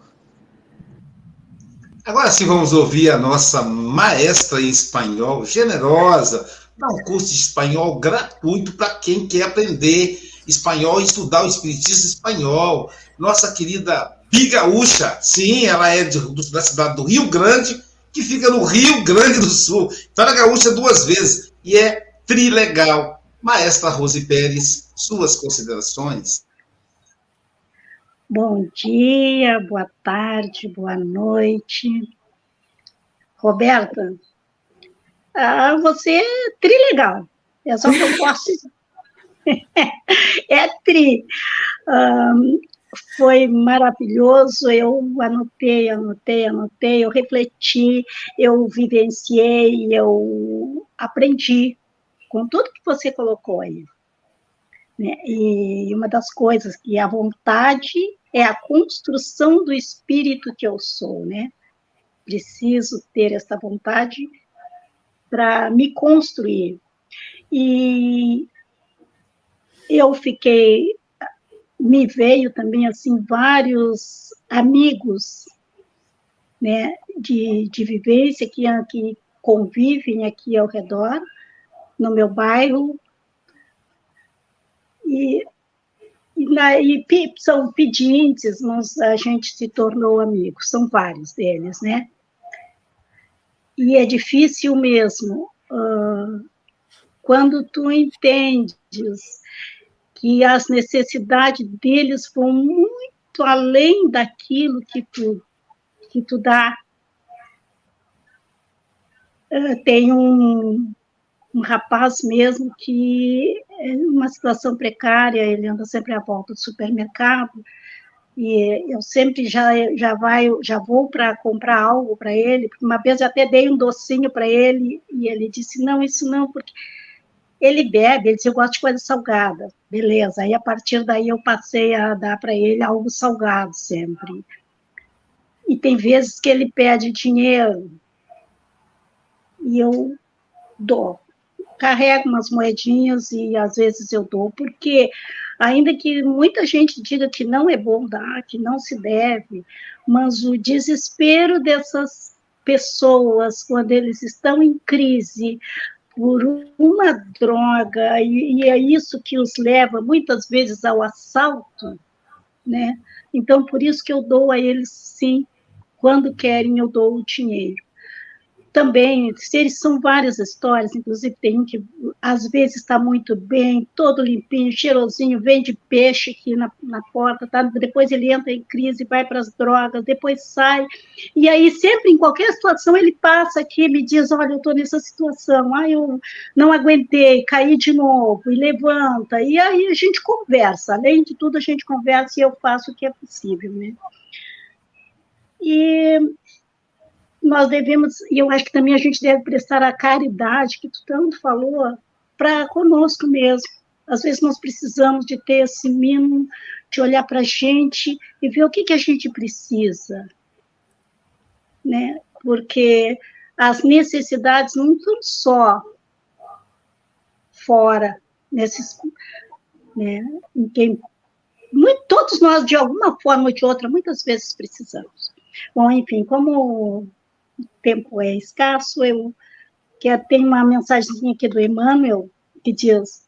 Agora sim vamos ouvir a nossa maestra em espanhol, generosa, dá um curso de espanhol gratuito para quem quer aprender espanhol e estudar o espiritismo espanhol. Nossa querida Bigaúcha, sim, ela é de, da cidade do Rio Grande, que fica no Rio Grande do Sul. Então ela é gaúcha duas vezes e é trilegal. Maestra Rose Pérez, suas considerações. Bom dia, boa tarde, boa noite. Roberta, ah, você é trilegal. É só que eu posso. *laughs* é tri. Um, foi maravilhoso. Eu anotei, anotei, anotei, eu refleti, eu vivenciei, eu aprendi com tudo que você colocou aí. Né? E uma das coisas que a vontade é a construção do espírito que eu sou, né? Preciso ter essa vontade para me construir. E eu fiquei me veio também assim vários amigos né, de, de vivência que, que convivem aqui ao redor, no meu bairro, e, e, na, e são pedintes, mas a gente se tornou amigos, são vários deles, né? E é difícil mesmo, uh, quando tu entendes que as necessidades deles vão muito além daquilo que tu, que tu dá. Tem um, um rapaz mesmo que é uma situação precária, ele anda sempre à volta do supermercado, e eu sempre já já vai já vou para comprar algo para ele uma vez eu até dei um docinho para ele e ele disse não isso não porque ele bebe ele disse eu gosto de coisa salgada. Beleza aí a partir daí eu passei a dar para ele algo salgado sempre. E tem vezes que ele pede dinheiro. E eu dou. Carrego umas moedinhas e às vezes eu dou porque ainda que muita gente diga que não é bom dar, que não se deve, mas o desespero dessas pessoas quando eles estão em crise por uma droga e, e é isso que os leva muitas vezes ao assalto, né? Então por isso que eu dou a eles sim, quando querem eu dou o dinheiro também, eles são várias histórias, inclusive tem que às vezes está muito bem, todo limpinho, cheirosinho, vende peixe aqui na, na porta, tá? depois ele entra em crise, vai para as drogas, depois sai, e aí sempre em qualquer situação ele passa aqui e me diz, olha, eu estou nessa situação, ah, eu não aguentei, caí de novo, e levanta, e aí a gente conversa, além de tudo a gente conversa e eu faço o que é possível, né? E nós devemos, e eu acho que também a gente deve prestar a caridade, que tu tanto falou, para conosco mesmo. Às vezes nós precisamos de ter esse mínimo, de olhar para a gente e ver o que, que a gente precisa. Né? Porque as necessidades não estão só fora, nesses, né, em quem muito, todos nós, de alguma forma ou de outra, muitas vezes precisamos. Bom, enfim, como o tempo é escasso, eu que tem uma mensagem aqui do Emmanuel que diz,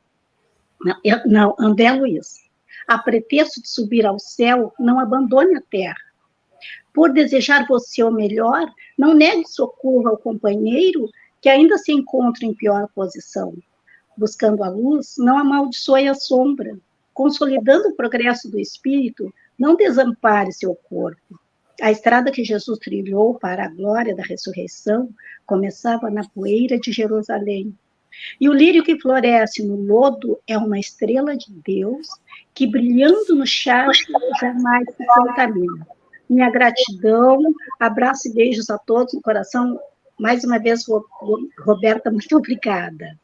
não, eu, não, André Luiz, a pretexto de subir ao céu, não abandone a terra. Por desejar você o melhor, não negue socorro ao companheiro que ainda se encontra em pior posição. Buscando a luz, não amaldiçoe a sombra. Consolidando o progresso do espírito, não desampare seu corpo. A estrada que Jesus trilhou para a glória da ressurreição começava na poeira de Jerusalém. E o lírio que floresce no lodo é uma estrela de Deus que, brilhando no charco, jamais se contamina. Minha gratidão, abraço e beijos a todos no coração. Mais uma vez, Roberta, muito obrigada.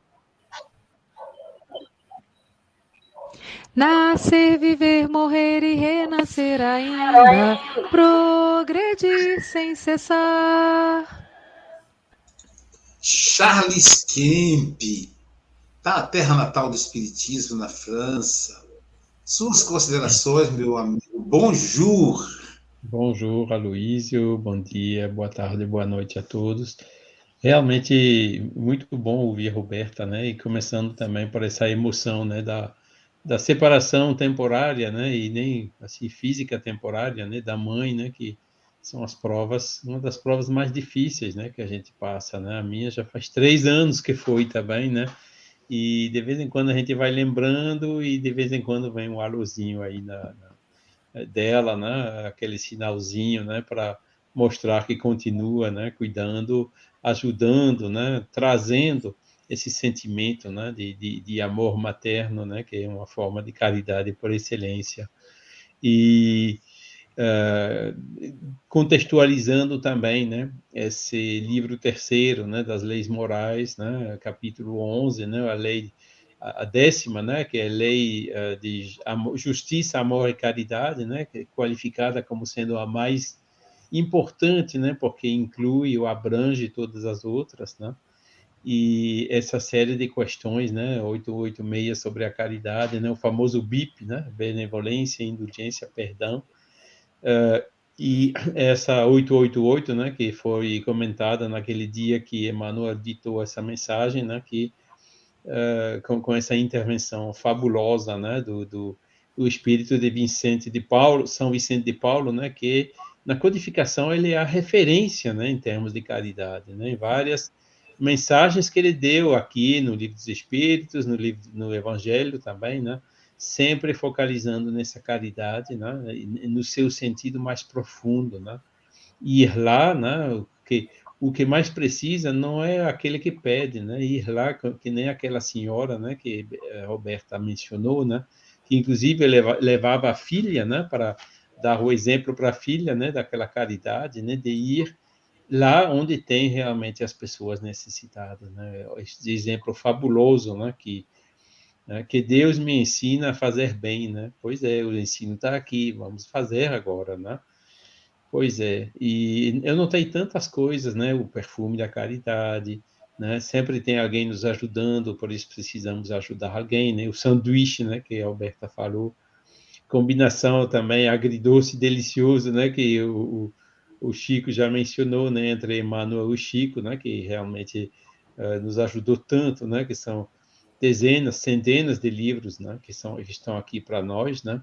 Nascer, viver, morrer e renascer ainda, progredir sem cessar. Charles Kemp, tá a terra natal do Espiritismo na França. Suas considerações, meu amigo. Bonjour. Bonjour, Aloísio. Bom dia, boa tarde, boa noite a todos. Realmente muito bom ouvir a Roberta, né? E começando também por essa emoção, né, da da separação temporária, né, e nem assim física temporária, né, da mãe, né, que são as provas, uma das provas mais difíceis, né, que a gente passa, né, a minha já faz três anos que foi também, né, e de vez em quando a gente vai lembrando e de vez em quando vem um alôzinho aí na, na dela, né, aquele sinalzinho, né, para mostrar que continua, né, cuidando, ajudando, né, trazendo esse sentimento né, de, de, de, amor materno, né, que é uma forma de caridade por excelência. E uh, contextualizando também né, esse livro terceiro né, das leis morais, né, capítulo 11, né, a lei a décima, né, que é a lei uh, de amor, justiça, amor e caridade, né, que é qualificada como sendo a mais importante, né, porque inclui ou abrange todas as outras, né, e essa série de questões, né, 886 sobre a caridade, né, o famoso BIP, né, benevolência, indulgência, perdão, uh, e essa 888, né, que foi comentada naquele dia que Emmanuel ditou essa mensagem, né, que uh, com, com, essa intervenção fabulosa, né, do, do, do espírito de Vicente de Paulo, São Vicente de Paulo, né, que na codificação ele é a referência, né, em termos de caridade, né, em várias mensagens que ele deu aqui no Livro dos Espíritos, no livro, no Evangelho também, né? sempre focalizando nessa caridade, né? no seu sentido mais profundo, né? Ir lá, né? Que o que mais precisa não é aquele que pede, né? Ir lá, que nem aquela senhora, né? Que a Roberta mencionou, né? Que inclusive levava a filha, né? Para dar o exemplo para a filha, né? Daquela caridade, né? De ir lá onde tem realmente as pessoas necessitadas, né? Esse exemplo fabuloso, né? Que né? que Deus me ensina a fazer bem, né? Pois é, o ensino está aqui, vamos fazer agora, né? Pois é, e eu notei tantas coisas, né? O perfume da caridade, né? Sempre tem alguém nos ajudando, por isso precisamos ajudar alguém, né? O sanduíche, né? Que a Alberta falou. Combinação também agridoce delicioso, né? Que o, o, o Chico já mencionou, né? Entre Emmanuel e Chico, né? Que realmente uh, nos ajudou tanto, né? Que são dezenas, centenas de livros, né? Que são que estão aqui para nós, né?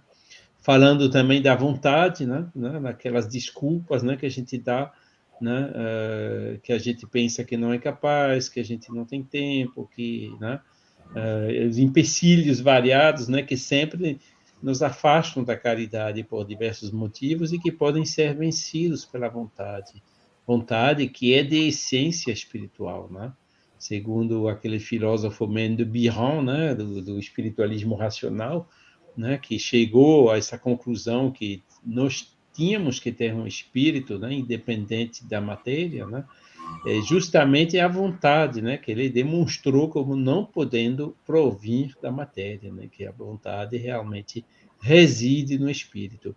falando também da vontade, né, né naquelas desculpas, né, que a gente dá, né, uh, que a gente pensa que não é capaz, que a gente não tem tempo, que, né, uh, os empecilhos variados, né, que sempre nos afastam da caridade por diversos motivos e que podem ser vencidos pela vontade, vontade que é de essência espiritual, né? Segundo aquele filósofo Mendo Biran, né, do, do espiritualismo racional, né, que chegou a essa conclusão que nós tínhamos que ter um espírito né, independente da matéria, né, é justamente a vontade né, que ele demonstrou como não podendo provir da matéria, né, que a vontade realmente reside no espírito.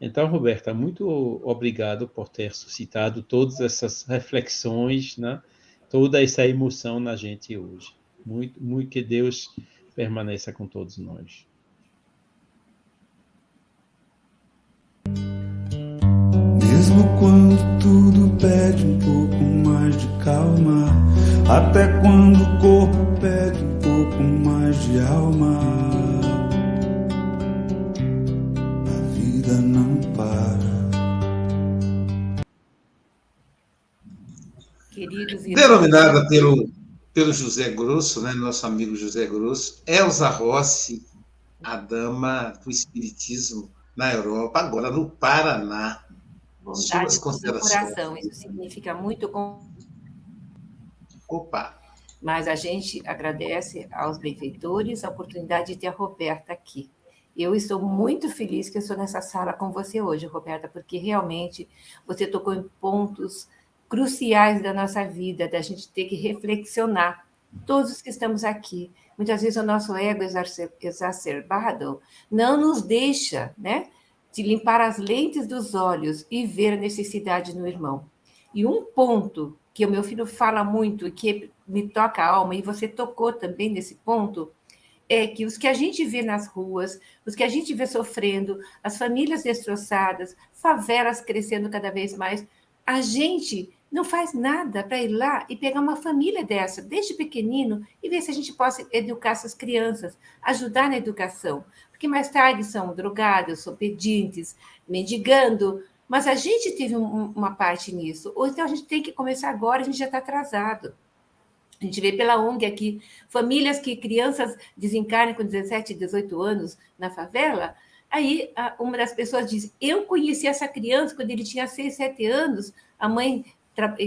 Então, Roberta, muito obrigado por ter suscitado todas essas reflexões, né, toda essa emoção na gente hoje. Muito, muito que Deus permaneça com todos nós. Mesmo quando tudo pede até quando o corpo pede um pouco mais de alma, a vida não para. Queridos Denominada pelo, pelo José Grosso, né, nosso amigo José Grosso, Elza Rossi, a dama do Espiritismo na Europa, agora no Paraná. Vontade do coração, isso significa muito. Com... Opa! Mas a gente agradece aos benfeitores a oportunidade de ter a Roberta aqui. Eu estou muito feliz que eu estou nessa sala com você hoje, Roberta, porque realmente você tocou em pontos cruciais da nossa vida, da gente ter que reflexionar, todos que estamos aqui. Muitas vezes o nosso ego exacerbado não nos deixa, né? de limpar as lentes dos olhos e ver a necessidade no irmão. E um ponto que o meu filho fala muito e que me toca a alma, e você tocou também nesse ponto, é que os que a gente vê nas ruas, os que a gente vê sofrendo, as famílias destroçadas, favelas crescendo cada vez mais, a gente não faz nada para ir lá e pegar uma família dessa, desde pequenino, e ver se a gente possa educar essas crianças, ajudar na educação. Porque mais tarde são drogados, são pedintes, mendigando, mas a gente teve um, uma parte nisso. Ou então a gente tem que começar agora, a gente já está atrasado. A gente vê pela ONG aqui, famílias que crianças desencarnam com 17, 18 anos na favela, aí uma das pessoas diz, eu conheci essa criança quando ele tinha 6, 7 anos, a mãe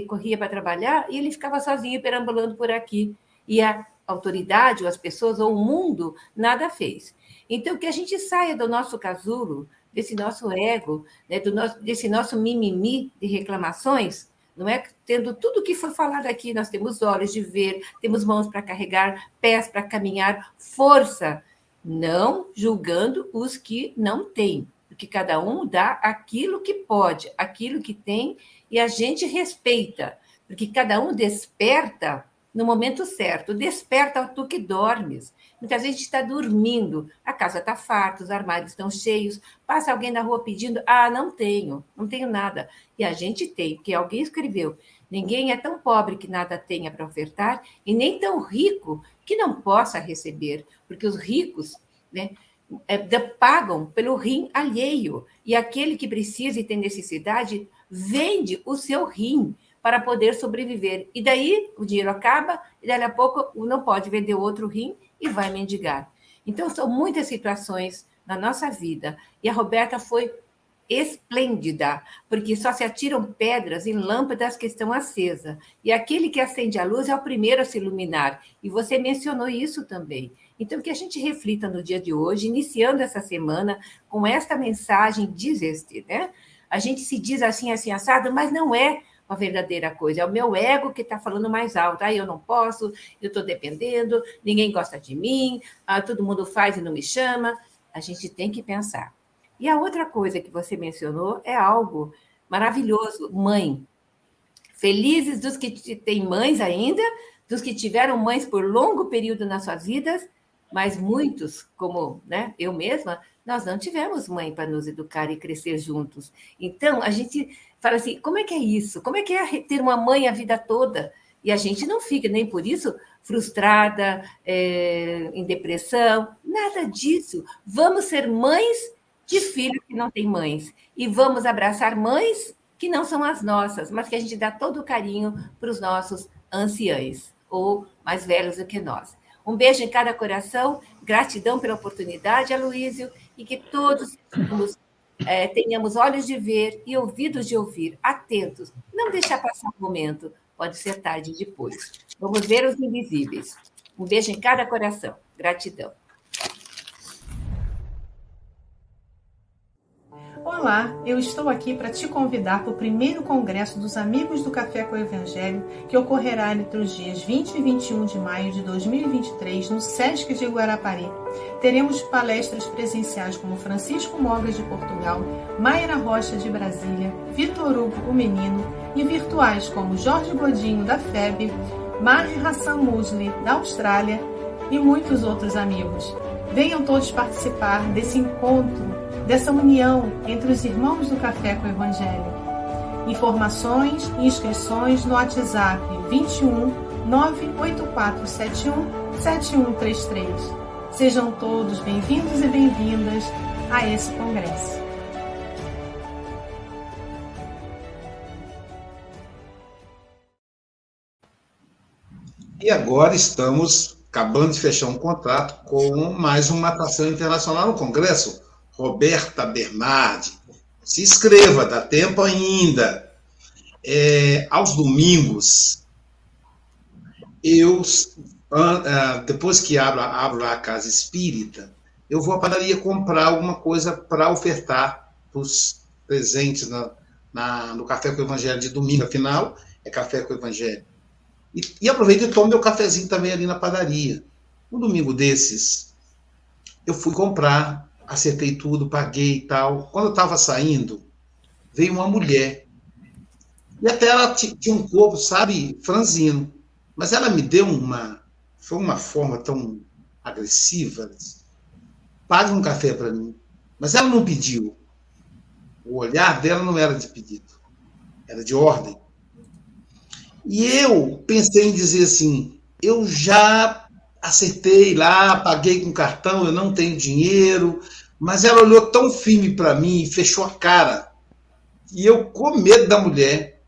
corria para trabalhar e ele ficava sozinho perambulando por aqui. E a autoridade, ou as pessoas, ou o mundo, nada fez. Então, que a gente saia do nosso casulo, desse nosso ego, né, do nosso, desse nosso mimimi de reclamações, não é? Tendo tudo que foi falado aqui, nós temos olhos de ver, temos mãos para carregar, pés para caminhar, força, não julgando os que não têm, porque cada um dá aquilo que pode, aquilo que tem, e a gente respeita, porque cada um desperta no momento certo. Desperta tu que dormes. Muitas vezes a gente está dormindo, a casa está farta, os armários estão cheios, passa alguém na rua pedindo, ah, não tenho, não tenho nada. E a gente tem, porque alguém escreveu, ninguém é tão pobre que nada tenha para ofertar, e nem tão rico que não possa receber, porque os ricos né, é, pagam pelo rim alheio, e aquele que precisa e tem necessidade vende o seu rim para poder sobreviver. E daí o dinheiro acaba, e daí a pouco não pode vender outro rim e vai mendigar. Então, são muitas situações na nossa vida. E a Roberta foi esplêndida, porque só se atiram pedras em lâmpadas que estão acesas. E aquele que acende a luz é o primeiro a se iluminar. E você mencionou isso também. Então, que a gente reflita no dia de hoje, iniciando essa semana com esta mensagem diz né? A gente se diz assim, assim, assado, mas não é uma verdadeira coisa. É o meu ego que está falando mais alto. Ah, eu não posso, eu estou dependendo, ninguém gosta de mim, ah, todo mundo faz e não me chama. A gente tem que pensar. E a outra coisa que você mencionou é algo maravilhoso: mãe. Felizes dos que têm mães ainda, dos que tiveram mães por longo período nas suas vidas, mas muitos, como né, eu mesma, nós não tivemos mãe para nos educar e crescer juntos. Então, a gente fala assim: como é que é isso? Como é que é ter uma mãe a vida toda? E a gente não fica nem por isso frustrada, é, em depressão, nada disso. Vamos ser mães de filhos que não têm mães e vamos abraçar mães que não são as nossas, mas que a gente dá todo o carinho para os nossos anciães ou mais velhos do que nós. Um beijo em cada coração, gratidão pela oportunidade, Aloísio, e que todos é, tenhamos olhos de ver e ouvidos de ouvir, atentos, não deixar passar o momento, pode ser tarde depois. Vamos ver os invisíveis. Um beijo em cada coração. Gratidão. Olá, eu estou aqui para te convidar para o primeiro congresso dos Amigos do Café com o Evangelho, que ocorrerá entre os dias 20 e 21 de maio de 2023 no SESC de Guarapari. Teremos palestras presenciais como Francisco Mogas de Portugal, Mayra Rocha de Brasília, Vitor Hugo o Menino e virtuais como Jorge Godinho da FEB, Maher Hassan Musli da Austrália e muitos outros amigos. Venham todos participar desse encontro dessa união entre os irmãos do Café com o Evangelho. Informações e inscrições no WhatsApp 21 98471 7133. Sejam todos bem-vindos e bem-vindas a esse congresso. E agora estamos acabando de fechar um contrato com mais uma atração internacional no Congresso, Roberta Bernardi. Se inscreva, dá tempo ainda. É, aos domingos, eu, ah, depois que abro, abro a casa espírita, eu vou à padaria comprar alguma coisa para ofertar para os presentes na, na, no Café com o Evangelho de domingo. Afinal, é Café com o Evangelho. E, e aproveito e tomo meu cafezinho também ali na padaria. Um domingo desses, eu fui comprar acertei tudo, paguei e tal. Quando eu estava saindo, veio uma mulher. E até ela tinha um corpo, sabe, franzino. Mas ela me deu uma. Foi uma forma tão agressiva. Pague um café para mim. Mas ela não pediu. O olhar dela não era de pedido, era de ordem. E eu pensei em dizer assim: eu já acertei lá, paguei com cartão, eu não tenho dinheiro, mas ela olhou tão firme para mim e fechou a cara. E eu, com medo da mulher,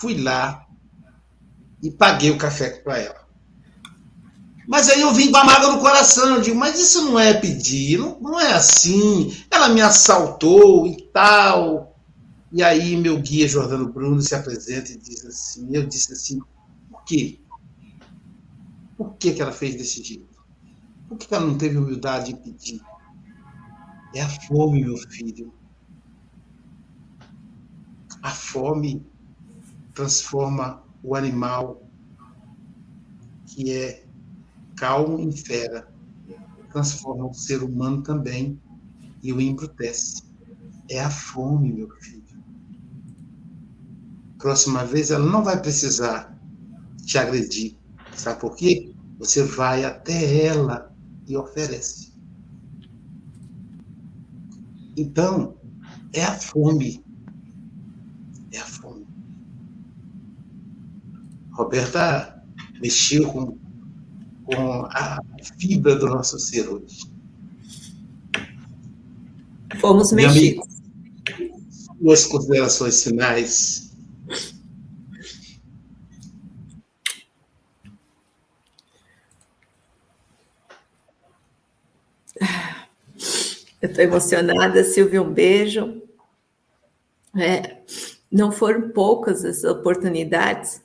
fui lá e paguei o café para ela. Mas aí eu vim com a mágoa no coração. Eu digo, mas isso não é pedir, não, não é assim. Ela me assaltou e tal. E aí meu guia, Jordano Bruno, se apresenta e diz assim, eu disse assim, por quê? Por que, que ela fez desse jeito? Por que, que ela não teve humildade de pedir? É a fome, meu filho. A fome transforma o animal que é calmo em fera, transforma o ser humano também e o embrutece. É a fome, meu filho. Próxima vez ela não vai precisar te agredir. Sabe por quê? Você vai até ela e oferece. Então, é a fome. É a fome. Roberta mexeu com, com a fibra do nosso ser hoje. Fomos mexidos. Suas considerações finais. Eu estou emocionada, Silvia, um beijo. É, não foram poucas as oportunidades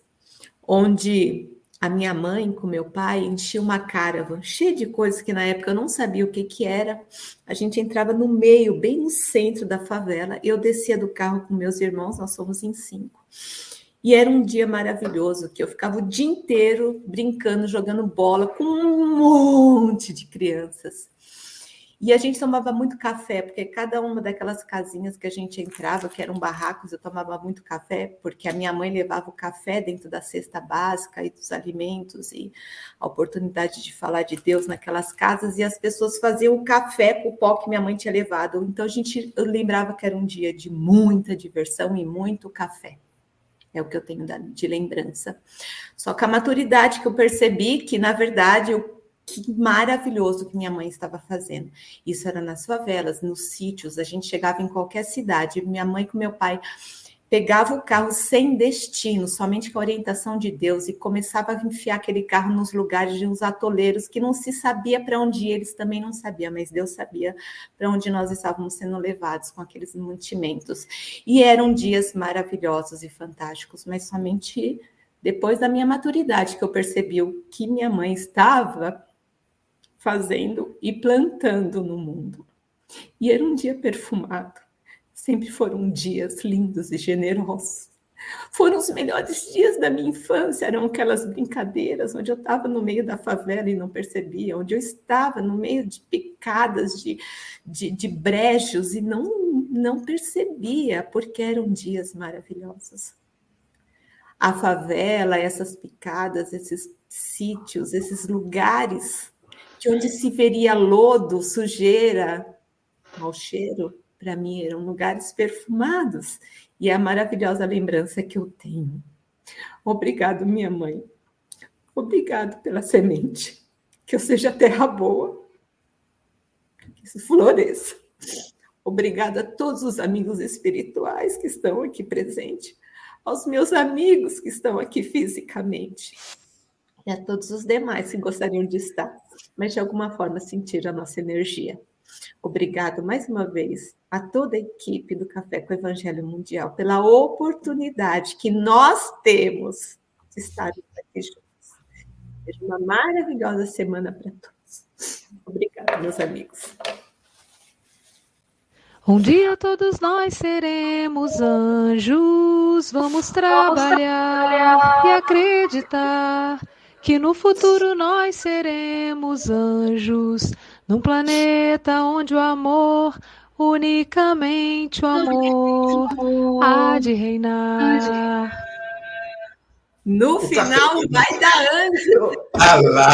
onde a minha mãe com meu pai enchia uma caravan cheia de coisas que na época eu não sabia o que, que era. A gente entrava no meio, bem no centro da favela. Eu descia do carro com meus irmãos, nós somos em cinco. E era um dia maravilhoso, que eu ficava o dia inteiro brincando, jogando bola com um monte de crianças. E a gente tomava muito café, porque cada uma daquelas casinhas que a gente entrava, que eram barracos, eu tomava muito café, porque a minha mãe levava o café dentro da cesta básica e dos alimentos, e a oportunidade de falar de Deus naquelas casas, e as pessoas faziam o café com o pó que minha mãe tinha levado. Então a gente lembrava que era um dia de muita diversão e muito café. É o que eu tenho de lembrança. Só que a maturidade que eu percebi que, na verdade, eu que maravilhoso que minha mãe estava fazendo. Isso era nas favelas, nos sítios, a gente chegava em qualquer cidade, minha mãe com meu pai pegava o carro sem destino, somente com a orientação de Deus, e começava a enfiar aquele carro nos lugares de uns atoleiros que não se sabia para onde eles também não sabiam, mas Deus sabia para onde nós estávamos sendo levados com aqueles mantimentos. E eram dias maravilhosos e fantásticos, mas somente depois da minha maturidade que eu percebi o que minha mãe estava fazendo e plantando no mundo. E era um dia perfumado. Sempre foram dias lindos e generosos. Foram os melhores dias da minha infância, eram aquelas brincadeiras onde eu estava no meio da favela e não percebia, onde eu estava no meio de picadas, de, de, de brejos e não, não percebia, porque eram dias maravilhosos. A favela, essas picadas, esses sítios, esses lugares de onde se veria lodo, sujeira, mau cheiro, para mim eram lugares perfumados e é a maravilhosa lembrança que eu tenho. Obrigado, minha mãe. Obrigado pela semente. Que eu seja terra boa. Que isso floresça. Obrigado a todos os amigos espirituais que estão aqui presentes, aos meus amigos que estão aqui fisicamente e a todos os demais que gostariam de estar, mas de alguma forma sentir a nossa energia. Obrigado mais uma vez a toda a equipe do Café com o Evangelho Mundial pela oportunidade que nós temos de estar aqui juntos. Seja uma maravilhosa semana para todos. Obrigada, meus amigos. Um dia todos nós seremos anjos, vamos trabalhar e acreditar que no futuro nós seremos anjos, num planeta onde o amor, unicamente o amor, há de reinar. No final vai dar anjo. Ah lá.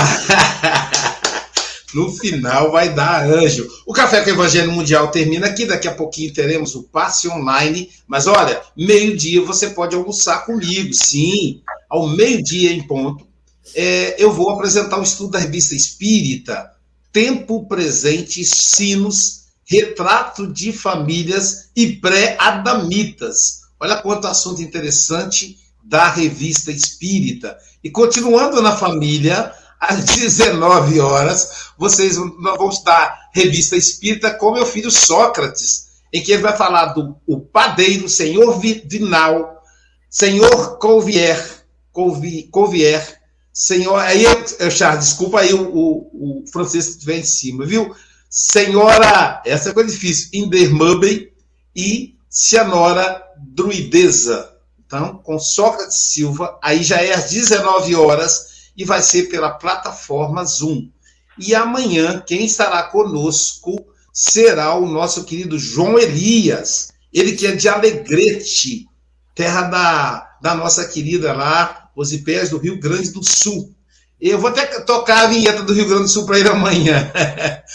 No final vai dar anjo. O Café com o Evangelho Mundial termina aqui. Daqui a pouquinho teremos o passe online. Mas olha, meio-dia você pode almoçar comigo. Sim, ao meio-dia em ponto é, eu vou apresentar um estudo da revista Espírita, Tempo Presente, Sinos, Retrato de Famílias e Pré-Adamitas. Olha quanto assunto interessante da revista Espírita. E continuando na família, às *laughs* 19 horas, vocês vão estar revista Espírita com meu filho Sócrates, em que ele vai falar do o padeiro, senhor Vinal, senhor Colvier, Colvier Senhor, aí, Charles, desculpa aí o, o, o Francisco estiver em cima, viu? Senhora, essa é coisa difícil, Indermubem e Cianora Druideza. Então, com Sócrates Silva, aí já é às 19 horas e vai ser pela plataforma Zoom. E amanhã, quem estará conosco será o nosso querido João Elias, ele que é de Alegrete, terra da, da nossa querida lá, os IPs do Rio Grande do Sul. Eu vou até tocar a vinheta do Rio Grande do Sul para ele amanhã. *laughs*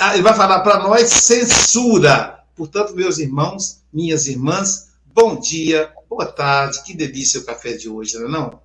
Ah, ele vai falar para nós censura. Portanto, meus irmãos, minhas irmãs, bom dia, boa tarde, que delícia o café de hoje, não é não?